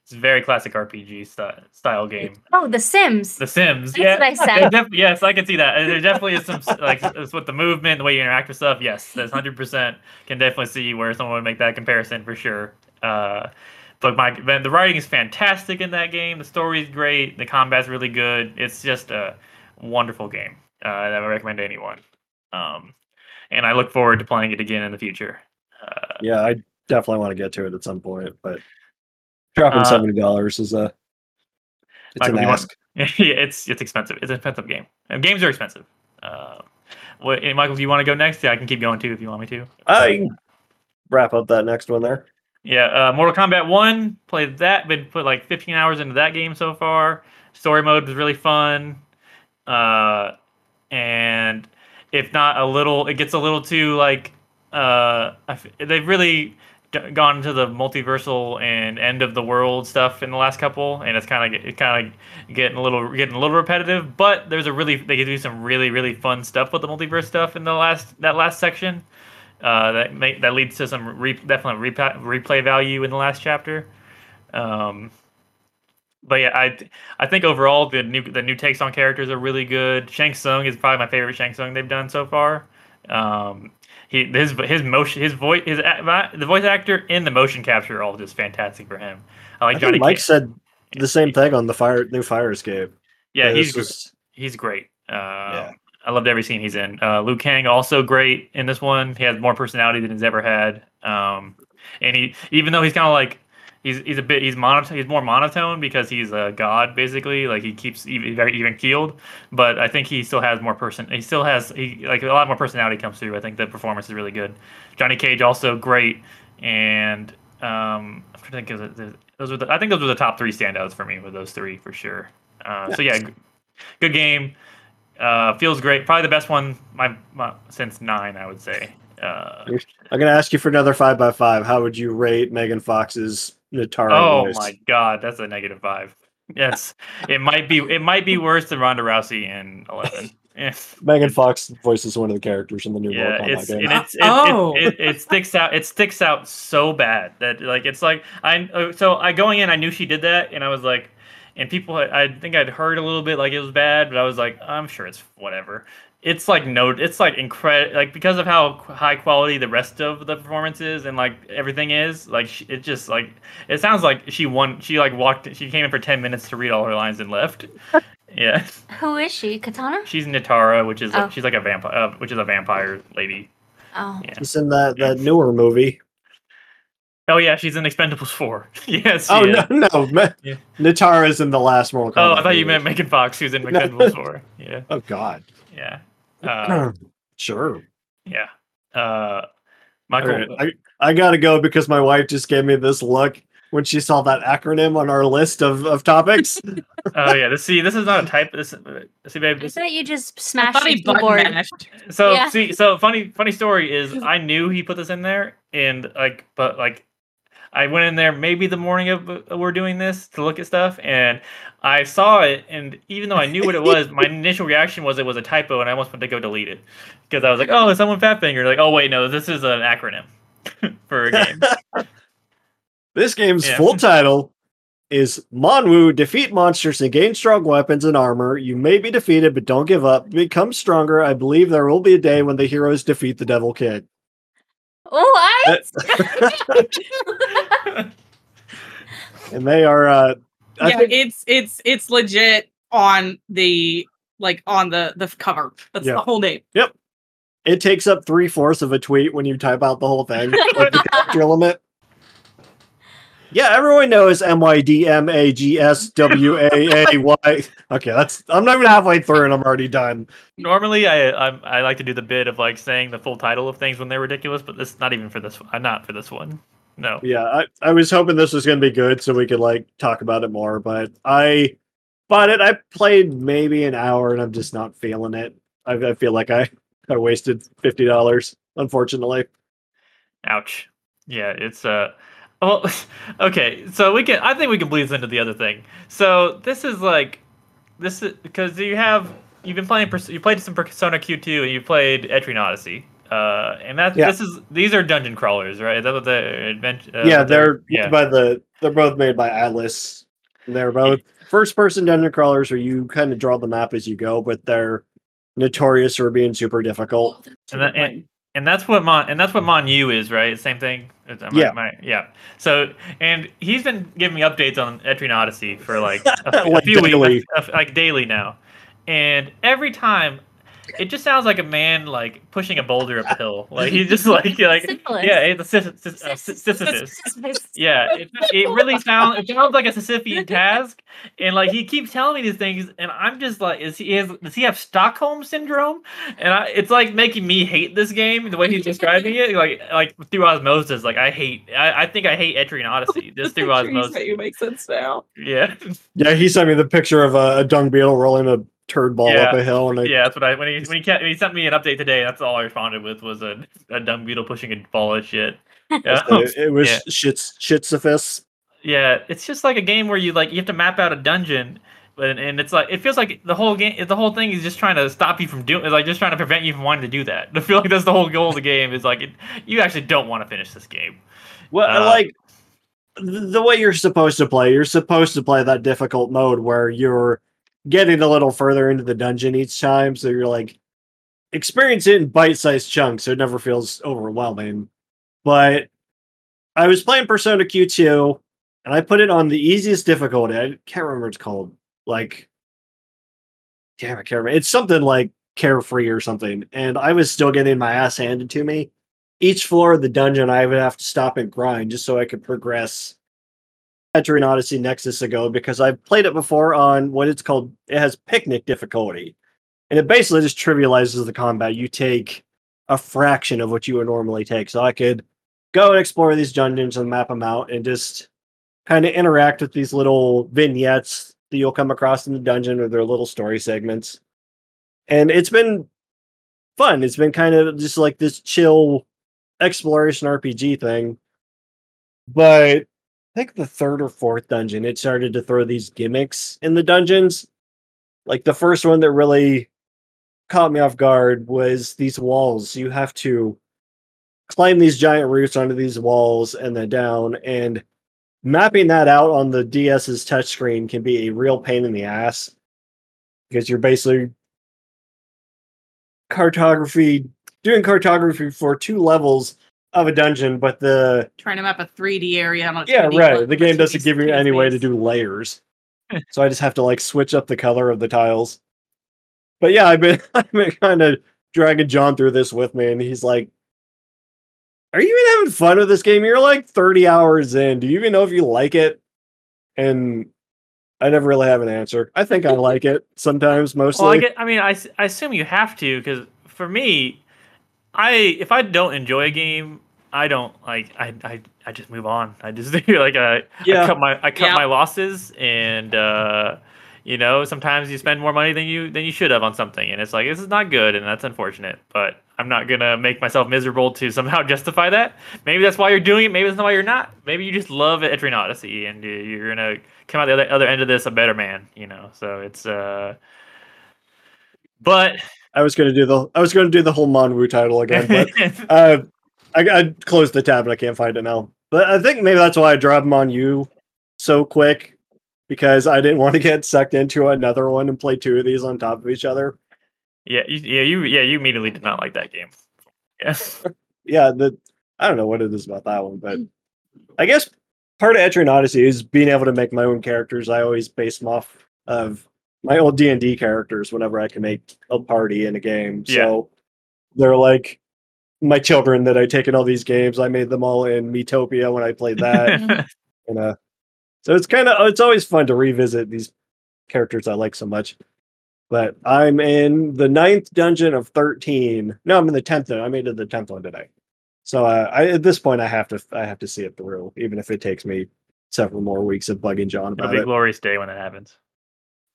it's very classic RPG style, style game. Oh, The Sims. The Sims, That's yeah, what I said. There def- yes, I can see that. There definitely is some like s- with the movement, the way you interact with stuff. Yes, that's [laughs] hundred percent. Can definitely see where someone would make that comparison for sure. Uh, but my but the writing is fantastic in that game. The story is great. The combat's really good. It's just a wonderful game uh, that I would recommend to anyone. Um, and I look forward to playing it again in the future. Uh, Yeah, I definitely want to get to it at some point, but dropping Uh, seventy dollars is a it's Michael, an ask. yeah, it's it's expensive. It's an expensive game. And games are expensive. Uh, what, Michael, do you want to go next? Yeah, I can keep going too if you want me to. I wrap up that next one there. Yeah, uh, Mortal Kombat One. Played that. Been put like 15 hours into that game so far. Story mode was really fun. Uh, and if not a little, it gets a little too like uh, they've really gone into the multiversal and end of the world stuff in the last couple, and it's kind of kind of getting a little getting a little repetitive. But there's a really they do some really really fun stuff with the multiverse stuff in the last that last section. Uh, that make, that leads to some re- definitely repa- replay value in the last chapter. Um, but yeah, I I think overall the new the new takes on characters are really good. Shang Tsung is probably my favorite Shang Tsung they've done so far. Um, he his his motion his voice his a- the voice actor and the motion capture are all just fantastic for him. I like I Johnny think Mike Cage. said the same thing on the fire new Fire Escape. Yeah, Uh, he's this gr- was- he's great. Uh, Yeah. I loved every scene he's in. Uh, Liu Kang also great in this one. He has more personality than he's ever had. Um, and he, even though he's kind of like, he's he's a bit he's monotone. He's more monotone because he's a god basically. Like he keeps even very even keeled. But I think he still has more person. He still has he like a lot more personality comes through. I think the performance is really good. Johnny Cage also great. And um, I'm trying to think of those were the, I think those were the top three standouts for me with those three for sure. Uh, So yeah, g- good game. Uh, feels great. Probably the best one my, my since nine, I would say. Uh, I'm gonna ask you for another five by five. How would you rate Megan Fox's Nitara oh voice? my god, that's a negative five. Yes, it might be. It might be worse than Ronda Rousey in eleven. Yes. [laughs] Megan Fox voices one of the characters in the new Yeah, Mortal Kombat it's, game. and it's, it, Oh. it, it, it sticks out. It sticks out so bad that like it's like I uh, so I going in, I knew she did that, and I was like, and people, I think I'd heard a little bit like it was bad, but I was like, I'm sure it's whatever. It's like no, it's like incredible, like because of how high quality the rest of the performance is and like everything is, like sh- it just like it sounds like she won. She like walked. She came in for ten minutes to read all her lines and left. [laughs] Yeah, Who is she? Katana? she's Nitara, which is Oh. she's like a vampire, uh, which is a vampire lady. Oh. Yeah. She's in that, that newer movie. Oh yeah, she's in Expendables four. [laughs] yes. Oh is. no, no, Ma- Yeah. Nitara's in the last Mortal Kombat. Oh, I thought you meant Megan Fox, who's in [laughs] Expendables four. Yeah, Oh God. yeah, uh, [clears throat] sure. yeah. Uh, Michael, right, I, I gotta go because my wife just gave me this look when she saw that acronym on our list of, of topics. [laughs] oh yeah. This see, this is not a type. This uh, see, babe. I This, thought you just smashed the keyboard. mashed. so Yeah. see, so funny, funny story is I knew he put this in there, and like, but like. I went in there maybe the morning of uh, we're doing this to look at stuff, and I saw it. And even though I knew what it was, my [laughs] initial reaction was it was a typo, and I almost went to go delete it because I was like, "Oh, is someone fat finger?" Like, "Oh wait, no, this is an acronym [laughs] for a game." [laughs] this game's Yeah. full title is Mon-Yu defeat monsters and gain strong weapons and armor. You may be defeated, but don't give up. Become stronger. I believe there will be a day when the heroes defeat the Devil Kid. What? And they are uh I yeah, think it's it's it's legit on the like on the the cover. That's Yeah. the whole name. Yep. It takes up three fourths of a tweet when you type out the whole thing. like [laughs] the character limit. Yeah, everyone knows M Y D M A G S W A A Y. Okay, that's I'm not even halfway through and I'm already done. Normally, I I'm, I like to do the bit of like saying the full title of things when they're ridiculous, but this not even for this. I'm not for this one. No. Yeah, I, I was hoping this was gonna be good so we could like talk about it more, but I bought it. I played maybe an hour and I'm just not feeling it. I, I feel like I I wasted fifty dollars, unfortunately. Ouch. Yeah, it's uh well [laughs] okay, so we can I think we can bleed into the other thing. So this is like this is because you have you've been playing you played some Persona Q2 and you played Etrian Odyssey. Uh and that Yeah. this is these are dungeon crawlers, right? Is that what the adventure uh, yeah, what they're yeah. by the they're both made by Atlus. They're both first person dungeon crawlers where you kind of draw the map as you go, but they're notorious for being super difficult. and, that, and, and that's what Mon and that's what Mon Yu is, right? Same thing. Is- Yeah. am I- yeah. So and he's been giving me updates on Etrian Odyssey for like a, [laughs] Like few daily. weeks, a f- like daily now, and every time. It just sounds like a man like pushing a boulder up a hill. [laughs] Like he's just like like Syphilis. yeah, it's a Sis- Sis- uh, Sis- Sisyphus. Yeah, it, it really sounds it sounds like a Sisyphean [laughs] task, and like he keeps telling me these things, and I'm just like, is he is, does he have Stockholm syndrome? And I, it's like making me hate this game the way he's describing it, like like through osmosis. Like I hate, I, I think I hate Etrian Odyssey [laughs] just through osmosis. You make sense now. Yeah, Yeah, he sent me the picture of a, a dung beetle rolling a turd ball up Yeah. a hill, and I, yeah, that's what I when he when he, kept, when he sent me an update today. That's all I responded with was a, a dung beetle pushing a ball of shit. [laughs] Yeah. it, it [laughs] was Yeah. shits shitsifus. Yeah, it's just like a game where you like you have to map out a dungeon, but and it's like it feels like the whole game, the whole thing is just trying to stop you from doing, like just trying to prevent you from wanting to do that. [laughs] I feel like that's the whole goal of the game is like it, you actually don't want to finish this game. Well, Uh, like the way you're supposed to play, you're supposed to play that difficult mode where you're getting a little further into the dungeon each time, so you're like experience it in bite-sized chunks, so it never feels overwhelming. But I was playing Persona Q2, and I put it on the easiest difficulty. I can't remember what it's called. Like, damn, I can't remember. It's something like carefree or something, and I was still getting my ass handed to me each floor of the dungeon I would have to stop and grind just so I could progress Etrian Odyssey Nexus ago because I've played it before on what it's called it has picnic difficulty. And it basically just trivializes the combat. You take a fraction of what you would normally take. So I could go and explore these dungeons and map them out and just kind of interact with these little vignettes that you'll come across in the dungeon or their little story segments. And it's been fun. It's been kind of just like this chill exploration RPG thing. But I think the third or fourth dungeon, it started to throw these gimmicks in the dungeons. Like the first one that really caught me off guard was these walls. You have to climb these giant roots onto these walls and then down. And mapping that out on the DS's touchscreen can be a real pain in the ass because you're basically cartography doing cartography for two levels of a dungeon, but the Trying to map a 3D area. On a yeah, right. The game doesn't give you space. any way to do layers, [laughs] so I just have to like switch up the color of the tiles. But yeah, I've been [laughs] I've been kind of dragging John through this with me, and he's like, "Are you even having fun with this game? You're like 30 hours in. Do you even know if you like it?" And I never really have an answer. I think I like it sometimes, mostly. Well, I get. I mean, I, s- I assume you have to because for me, I if I don't enjoy a game, I don't like. I I, I just move on. I just [laughs] do like I, Yeah. I cut my I cut Yeah. my losses, and uh, you know sometimes you spend more money than you than you should have on something, and it's like this is not good, and that's unfortunate. But I'm not gonna make myself miserable to [laughs] somehow justify that. Maybe that's why you're doing it. Maybe that's not why you're not. Maybe you just love Etrian Odyssey, and you- you're gonna come out the other other end of this a better man. You know, so it's uh. But I was gonna do the I was gonna do the whole Mon-Yu title again, but [laughs] uh, I, I closed the tab and I can't find it now. But I think maybe that's why I dropped them on you so quick because I didn't want to [laughs] get sucked into another one and play two of these on top of each other. yeah, you, yeah, you yeah you immediately did not like that game. Yes. [laughs] Yeah, the I don't know what it is about that one, but I guess part of Etrian Odyssey is being able to make my own characters. I always base them off of my old D and D characters whenever I can make a party in a game. Yeah. So they're like my children that I take in all these games. I made them all in Miitopia when I played that. [laughs] And uh, so it's kind of it's always fun to revisit these characters I like so much. But I'm in the ninth dungeon of thirteen. No, I'm in the tenth. I made it the tenth one today. So uh, I, at this point, I have to I have to see it through, even if it takes me several more weeks of bugging John It'll about be a it. glorious day when it happens.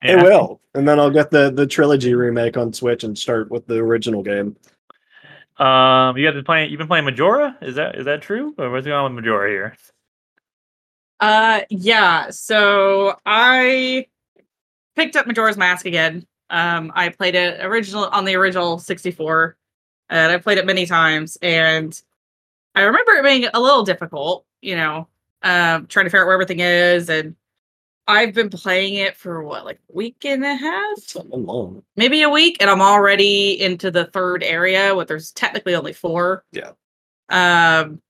It will, and then I'll get the the trilogy remake on Switch and start with the original game. Um, you guys been playing? You've been playing Majora? Is that is that true? Or what's going on with Majora here? Uh, yeah. So I picked up Majora's Mask again. Um, I played it original on the original 64, and I played it many times. And I remember it being a little difficult, you know, um, trying to figure out where everything is. And I've been playing it for what, like a week and a half, Something long. maybe a week, and I'm already into the third area. What there's technically only four. Yeah. Um,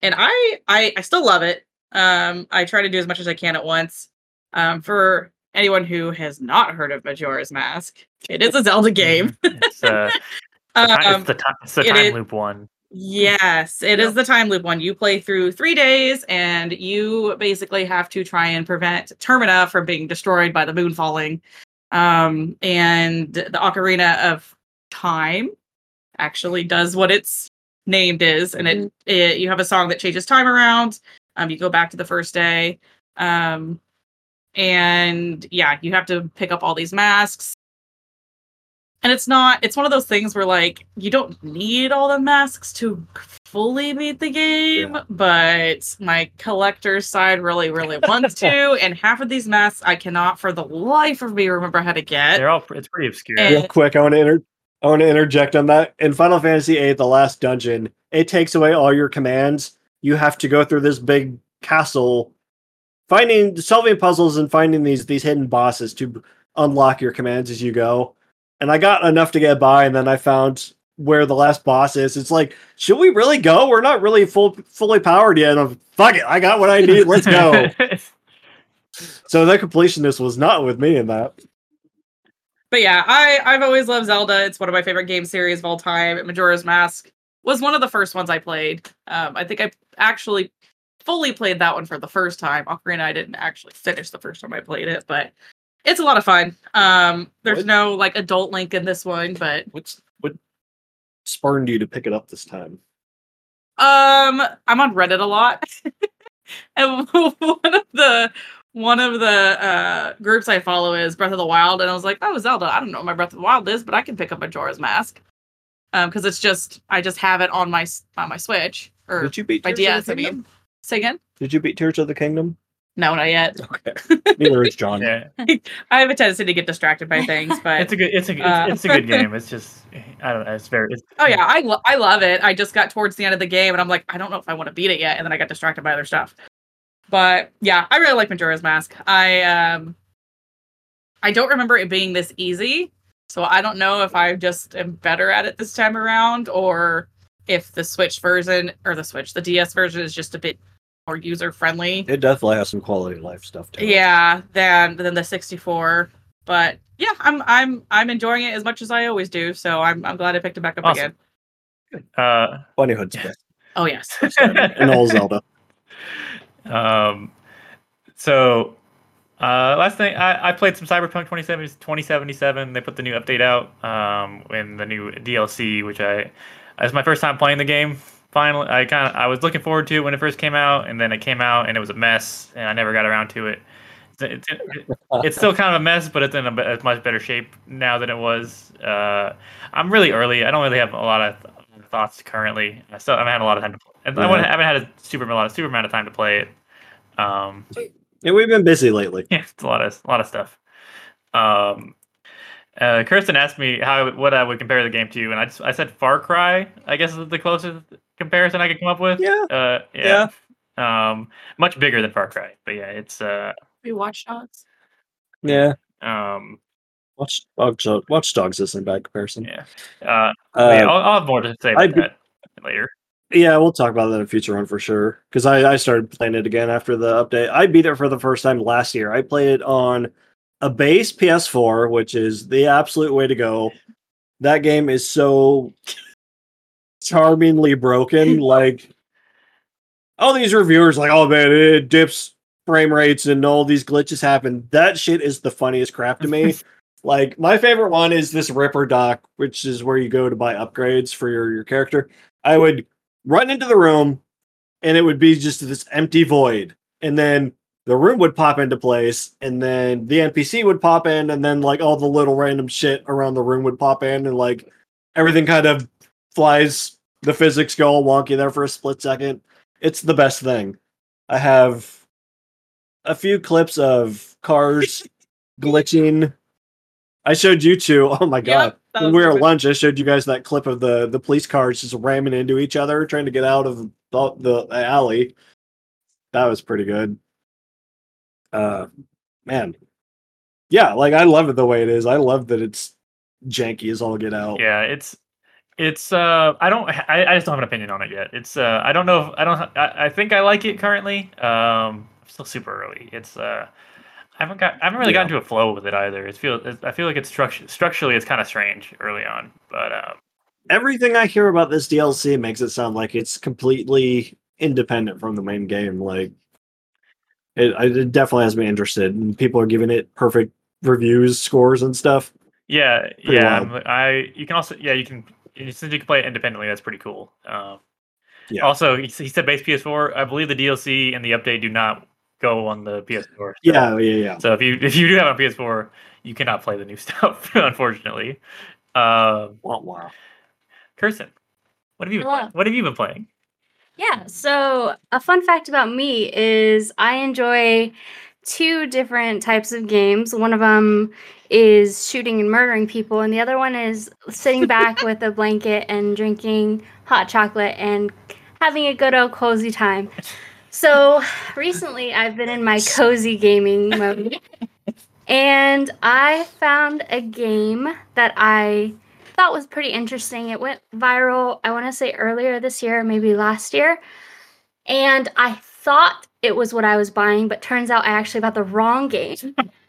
and I I I still love it. Um, I try to do as much as I can at once. Um, for anyone who has not heard of Majora's Mask, it is a Zelda [laughs] game. It's, uh, [laughs] the ti- Um, it's the, ti- it's the time is- loop one. Yes, it is the time loop one. You play through three days, and you basically have to try and prevent Termina from being destroyed by the moon falling. Um, and the Ocarina of Time actually does what its named is, and it, it you have a song that changes time around. Um, you go back to the first day. Um, and yeah, you have to pick up all these masks and it's not it's one of those things where like you don't need all the masks to fully beat the game but my collector side really really wants to [laughs] and half of these masks i cannot for the life of me remember how to get They're all it's pretty obscure. And- Real quick, I want to inter- I want to interject on that. In Final Fantasy VIII, the last dungeon, it takes away all your commands. You have to go through this big castle, finding, solving puzzles, and finding these these hidden bosses to unlock your commands as you go. And I got enough to get by, and then I found where the last boss is. It's like, should we really go? We're not really full fully powered yet. I'm fuck it. I got what I [laughs] need. Let's go. [laughs] so the completionist was not with me in that. but yeah i i've always loved zelda it's one of my favorite game series of all time majora's mask was one of the first ones i played um i think i actually fully played that one for the first time ocarina i didn't actually finish the first time i played it but it's a lot of fun um there's What? no like adult link in this one but What's what spurned you to pick it up this time? Um, I'm on Reddit a lot, [laughs] and [laughs] one of the one of the uh, groups I follow is Breath of the Wild, and I was like, "Oh, Zelda! I don't know what my Breath of the Wild is, but I can pick up a Majora's Mask." Um, because it's just I just have it on my s- on my Switch or Did you beat my Tears of DS. the I Kingdom? mean, say again? Did you beat Tears of the Kingdom? No, not yet. [laughs] Okay. Neither is John. yeah, [laughs] I have a tendency to get distracted by things, but it's a good. It's a. It's, Uh, it's a good [laughs] game. It's just. I don't know. It's very. It's, Oh yeah, I lo- I love it. I just got towards the end of the game and I'm like, I don't know if I want to beat it yet, and then I got distracted by other stuff. But yeah, I really like Majora's Mask. I um I don't remember it being this easy, so I don't know if I just am better at it this time around or if the Switch version or the Switch, the DS version is just a bit more user friendly. It definitely has some quality of life stuff too. Yeah, than than the 64. But yeah, I'm I'm I'm enjoying it as much as I always do. So I'm I'm glad I picked it back up Awesome. again. uh, Bunny Hood's best. Oh yes. [laughs] [laughs] And all Zelda. um, so uh, last thing I, I played some Cyberpunk 2070 2077. They put the new update out um, in the new DLC, which I it's my first time playing the game. Finally, I kind of I was looking forward to it when it first came out, and then it came out and it was a mess, and I never got around to it. It's, it's, [laughs] it's still kind of a mess, but it's in a, a much better shape now than it was. Uh, I'm really early. I don't really have a lot of th- thoughts currently. I still I haven't had a lot of time to. Play. I Yeah. haven't had a super a lot of super amount of time to play it. Um, Yeah, we've been busy lately. [laughs] yeah, it's a lot of a lot of stuff. Um, uh, Kirsten asked me how what I would compare the game to, and I just, I said Far Cry. I guess is the closest comparison I could come up with. Yeah. Uh, yeah. Um, much bigger than Far Cry, but yeah, it's uh, We watch dogs. Yeah. um, Watch Watch, Watch Dogs isn't a bad comparison. yeah. Uh, Uh, yeah, I'll, I'll have more to say about I'd that later. Yeah, we'll talk about that in a future one for sure. Because I, I started playing it again after the update. I beat it for the first time last year. I played it on a base PS4, which is the absolute way to go. That game is so charmingly broken. [laughs] like all these reviewers, like, oh man, it dips frame rates and all these glitches happen. That shit is the funniest crap to me. [laughs] like my favorite one is this Ripperdoc, which is where you go to buy upgrades for your your character. I would run into the room, and it would be just this empty void, and then the room would pop into place, and then the NPC would pop in, and then like all the little random shit around the room would pop in, and like everything kind of flies. The physics go all wonky there for a split second. It's the best thing. I have a few clips of cars [laughs] glitching. I showed you two. Oh my god! that when we were at lunch, I showed you guys that clip of the the police cars just ramming into each other, trying to get out of the, the alley. That was pretty good. Uh, man, yeah, like I love it the way it is. I love that it's janky as all get out. Yeah, it's it's uh I don't I, I just don't have an opinion on it yet. It's uh I don't know if I don't I, I think I like it currently. Um still super early. It's uh I haven't got I haven't really Yeah. gotten to a flow with it either. It feels I feel like it's structure structurally it's kind of strange early on, but uh Everything I hear about this DLC makes it sound like it's completely independent from the main game. Like, it, it definitely has me interested, and people are giving it perfect reviews, scores, and stuff. yeah, Pretty yeah, wild. I you can also yeah, you can since you can play it independently, that's pretty cool. Um Yeah. Also, he, he said base PS4. I believe the DLC and the update do not go on the PS4. so- Yeah, yeah, yeah. So if you [laughs] if you do have a PS4, you cannot play the new [laughs] stuff, unfortunately. Um, Wow, wow. Kirsten, what have you been Hello. playing? what have you been playing? Yeah, so a fun fact about me is I enjoy two different types of games. One of them is shooting and murdering people, and the other one is sitting back [laughs] with a blanket and drinking hot chocolate and having a good old cozy time. So recently, I've been in my cozy gaming mode, and I found a game that I thought was pretty interesting. It went viral, I want to say earlier this year, maybe last year. And I thought it was what I was buying, but turns out I actually bought the wrong game. [laughs]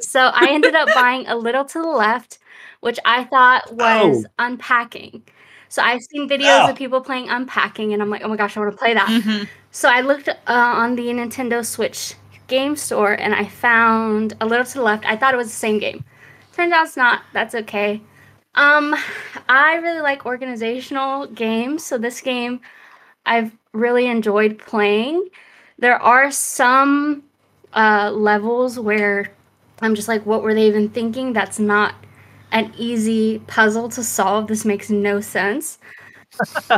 so I ended up [laughs] buying A Little to the Left, which I thought was Oh. unpacking. So I've seen videos Oh. of people playing unpacking, and I'm like, oh my gosh, I want to play that. Mhm. So I looked uh, on the Nintendo Switch game store and I found a little to the left. I thought it was the same game. Turns out it's not. That's okay. Um, I really like organizational games, so this game I've really enjoyed playing. There are some uh, levels where I'm just like, what were they even thinking? That's not an easy puzzle to solve. This makes no sense. [laughs]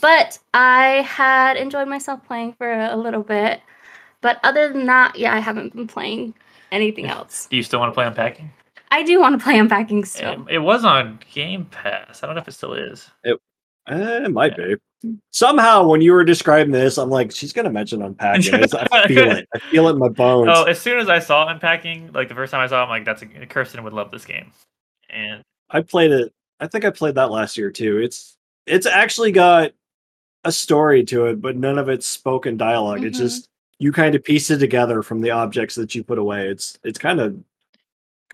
but I had enjoyed myself playing for a little bit. But other than that, yeah, I haven't been playing anything else. Do you still want to play Unpacking? I do want to play unpacking still. It, it was on Game Pass. I don't know if it still is. Eh, it might be. Somehow, when you were describing this, I'm like, she's gonna mention unpacking. I feel it. [laughs] I feel it in my bones. Oh, as soon as I saw Unpacking, like the first time I saw it, I'm like, that's a, Kirsten would love this game. And I played it. I think I played that last year too. It's it's actually got a story to it, but none of it's spoken dialog It's Mhm. just you kind of piece it together from the objects that you put away. It's it's kind of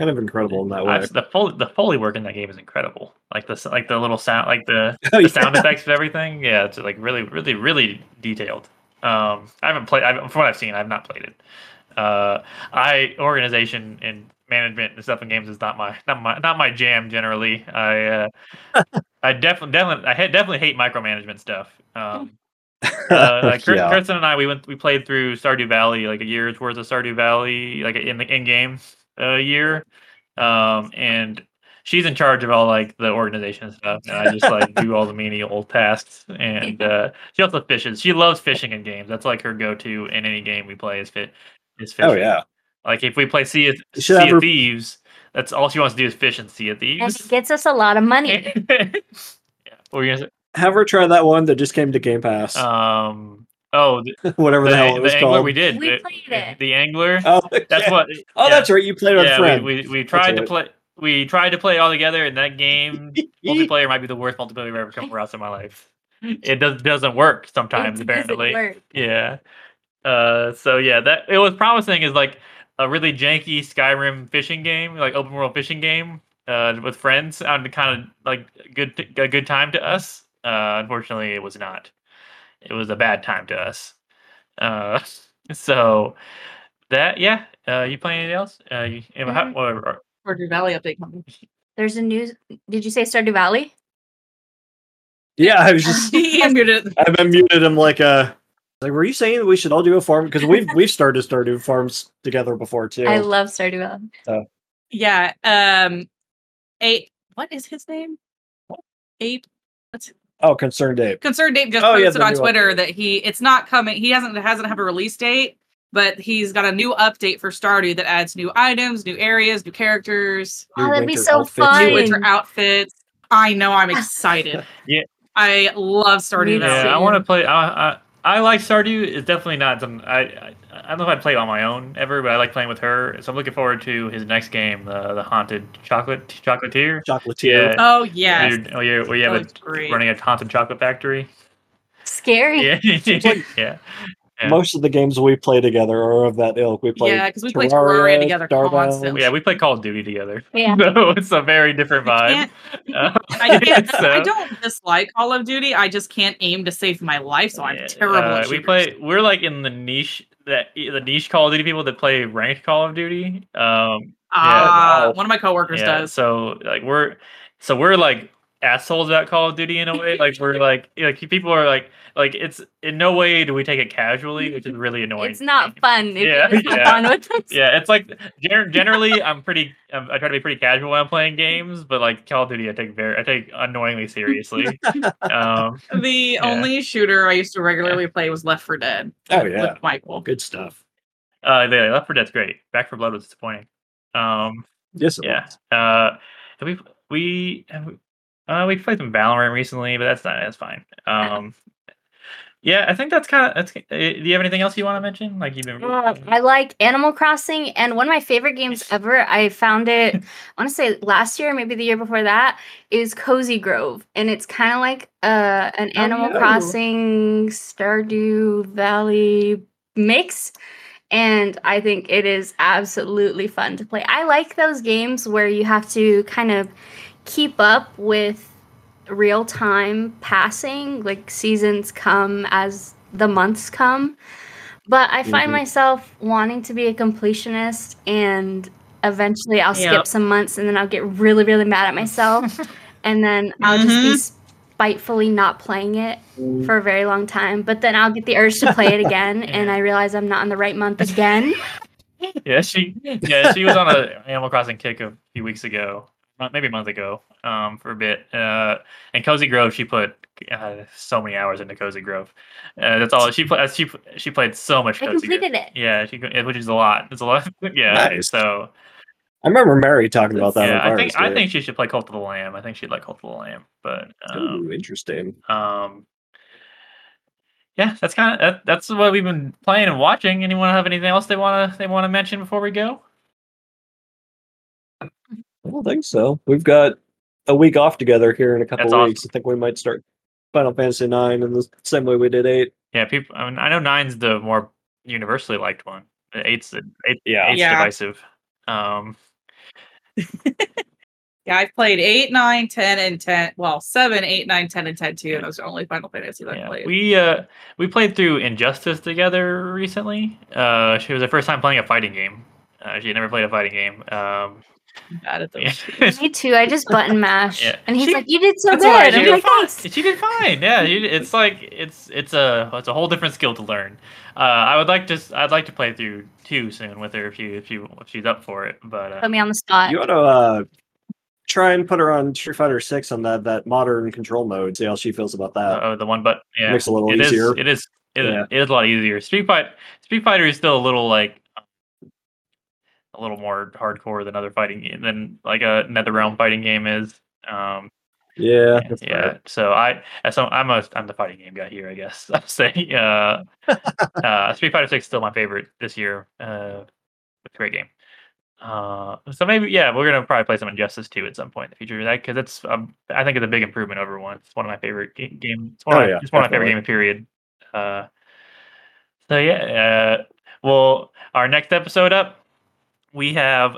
kind of incredible in that way. The foley, the foley work in that game is incredible. Like the like the little sound, like the Oh, [laughs] the sound effects of everything. Yeah, it's like really, really, really detailed. Um, I haven't played. I, from what I've seen, I've not played it. Uh, I organization and management and stuff in games is not my not my not my jam generally. I uh, [laughs] I definitely definitely I definitely hate micromanagement stuff. Um, [laughs] uh, like Kir- Yeah. Kirsten and I, we went we played through Stardew Valley like a year's worth of Stardew Valley like in the in game uh, year, um, and she's in charge of all like the organization and stuff, and I just like do all the menial tasks. And uh, she also fishes. She loves fishing in games. That's like her go-to in any game we play is fit is fishing. Oh yeah. Like if we play Sea of, sea of Thieves, that's all she wants to do is fish and Sea of And it gets us a lot of money. [laughs] yeah. What were you gonna Have her try that one that just came to Game Pass. Um. Oh, the, [laughs] whatever the, the, hell it was the angler called. we did. We the, played it. The angler. Oh, [laughs] That's what. Oh, yeah. that's right. You played with a Yeah, friend. we, we, we tried to right. play. We tried to play it all together, and that game [laughs] multiplayer might be the worst multiplayer I've ever come across in my life. It does doesn't work sometimes It apparently. work. Yeah. Uh. So yeah, that it was promising is like a really janky Skyrim fishing game, like open world fishing game, uh, with friends. Sounded kind of like good a good time to us. Uh, unfortunately, it was not. It was a bad time to us. Uh, [laughs] so that yeah, uh, you playing anything else? Uh, you, mm-hmm. how, or, or, Stardew Valley update coming. There's a new. Did you say Stardew Valley? Yeah, I was [laughs] just. he unmuted. I've unmuted him like a. Like, were you saying that we should all do a farm? Because we've [laughs] we've started Stardew farms together before too. I love Stardew Valley. So. Yeah. Um. Eight. What is his name? Ape. What's Oh, ConcernedApe. Concerned Dave just oh, posted yeah, on Twitter update. that he it's not coming. He hasn't hasn't have a release date, but he's got a new update for Stardew that adds new items, new areas, new characters. Oh, that'd be so outfits. fun! New winter outfits. I know. I'm excited. [laughs] yeah, I love Stardew. Yeah, I want to play. I, I I like Stardew. It's definitely not something I, I I don't know if I'd play it on my own ever, but I like playing with her. So I'm looking forward to his next game, the the haunted chocolate chocolatier. Chocolatier. Yeah. Oh yeah. Oh, you're, where you have a, running a haunted chocolate factory. Scary. Yeah. [laughs] [laughs] yeah. Yeah. Most of the games we play together are of that ilk. We play yeah, because we play Terraria together constantly. Yeah, we play Call of Duty together. Yeah, [laughs] so it's a very different vibe. Uh, I, can't, so. I don't dislike Call of Duty. I just can't aim to save my life, so I'm yeah, terrible. Uh, we play. We're like in the niche that the niche Call of Duty people that play ranked Call of Duty. Um, ah, yeah, one of my coworkers yeah, does. So like we're so we're like assholes about Call of Duty in a way. like we're like like people are like like it's in no way do we take it casually, which is really annoying. It's not fun. yeah, yeah. Fun with yeah. It's like generally I'm pretty I'm, i try to be pretty casual when I'm playing games, but like Call of Duty I take very I take annoyingly seriously. um, [laughs] the yeah. only shooter I used to regularly play was Left 4 Dead. Oh yeah, with Michael. Good stuff. Uh, yeah, Left 4 Dead's great. Back 4 Blood was disappointing. Um, yes, yeah. Was. Uh, we we uh, we played some Valorant recently, but that's not that's fine. Um, yeah, I think that's kind of that's. Uh, do you have anything else you want to mention? Like you've been. Uh, I like Animal Crossing, and one of my favorite games ever. I found it. I want to say last year, maybe the year before that, is Cozy Grove, and it's kind of like uh, an oh, Animal. Crossing Stardew Valley mix and I think it is absolutely fun to play. I like those games where you have to kind of keep up with real time passing, like seasons come as the months come. But I find mm-hmm. myself wanting to be a completionist and eventually I'll skip some months and then I'll get really, really mad at myself. [laughs] and then I'll mm-hmm. just be mm-hmm. spitefully not playing it mm. for a very long time. But then I'll get the urge to play it again yeah. [laughs] and I realize I'm not in the right month again. [laughs] yeah, she yeah, she was on a Animal Crossing kick a few weeks ago maybe a month ago um, for a bit. Uh, and Cozy Grove, she put uh, so many hours into Cozy Grove. Uh, that's all she played. She she played so much. I Cozy completed Grove. it. Yeah, she which is a lot. It's a lot. [laughs] yeah. Nice. So. I remember Mary talking about that. Yeah, I think I think she should play Cult of the Lamb. I think she'd like Cult of the Lamb, but um, Ooh, interesting. Um, yeah, that's kind of that, that's what we've been playing and watching. Anyone have anything else they want to they want to mention before we go? I don't think so. We've got a week off together here in a couple That's weeks. Awesome. I think we might start Final Fantasy Nine in the same way we did eight. Yeah, people. I mean, I know nine's the more universally liked one. Eight's the eight, yeah, eight's yeah. divisive. Um, [laughs] yeah, I've played eight, nine, ten, and ten. Well, seven, eight, nine, ten, and ten too. And Those are only Final Fantasy that yeah. I played. We uh we played through Injustice together recently. Uh, she was the first time playing a fighting game. Uh, she had never played a fighting game. Um, bad at [laughs] those. Yeah. [laughs] Me too. I just button mash, yeah. and he's she, like, "You did so good." Right. She, did fine. she did fine. Yeah, it's like it's it's a it's a whole different skill to learn. Uh, I would like to I'd like to play through two soon with her if you if you if she's up for it. But uh, put me on the spot. You ought to uh, try and put her on Street Fighter Six on that that modern control mode. See how she feels about that. Oh, the one, but yeah, makes it a little it easier. Is, it is. It, yeah. it is a lot easier. Street Fight Street Fighter is still a little like a little more hardcore than other fighting game than like a NetherRealm fighting game is. Um, yeah, yeah. So I, so I'm a, I'm the fighting game guy here, I guess. [laughs] I'm saying, uh, uh, [laughs] Street Fighter Six still my favorite this year. Uh, it's a great game. Uh, so maybe yeah, we're gonna probably play some Injustice 2 at some point in the future. That because it's um, I think it's a big improvement over one. It's one of my favorite game. game it's one, oh, of, yeah, it's one of my favorite games. Period. Uh, so yeah, uh, well, our next episode up we have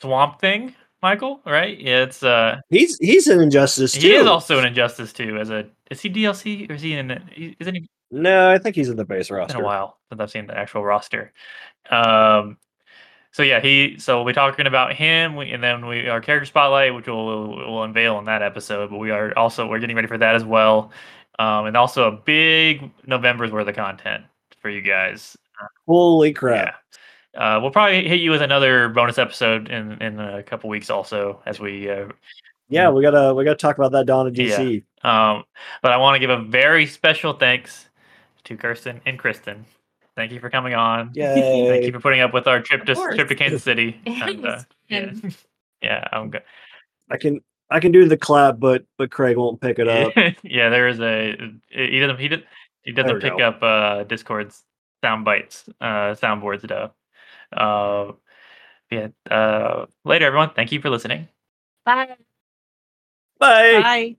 Swamp Thing, Michael. Right? It's uh, he's he's an Injustice 2. He is also an Injustice 2. As a is he DLC or is he in? Isn't he? No, I think he's in the base It's been a while since I've seen the actual roster. Um, so yeah, he. So we're talking about him, we, and then we our character spotlight, which we'll we'll unveil in that episode. But we are also we're getting ready for that as well, um, and also a big November's worth of content for you guys. Holy crap! Yeah. Uh, we'll probably hit you with another bonus episode in in a couple weeks also as we uh, Yeah, we gotta we gotta talk about that Dawn of DC. um, but I want to give a very special thanks to Kirsten and Kristen. Thank you for coming on. Yeah. Thank you for putting up with our trip to trip to Kansas City. [laughs] And, uh, yeah, [laughs] yeah, I'm good. I can I can do the clap, but but Craig won't pick it up. [laughs] yeah, there is a he doesn't he did he doesn't pick go. up uh Discord's sound bites, uh soundboards though. Uh, yeah. Uh, later, everyone. Thank you for listening. Bye. Bye. Bye.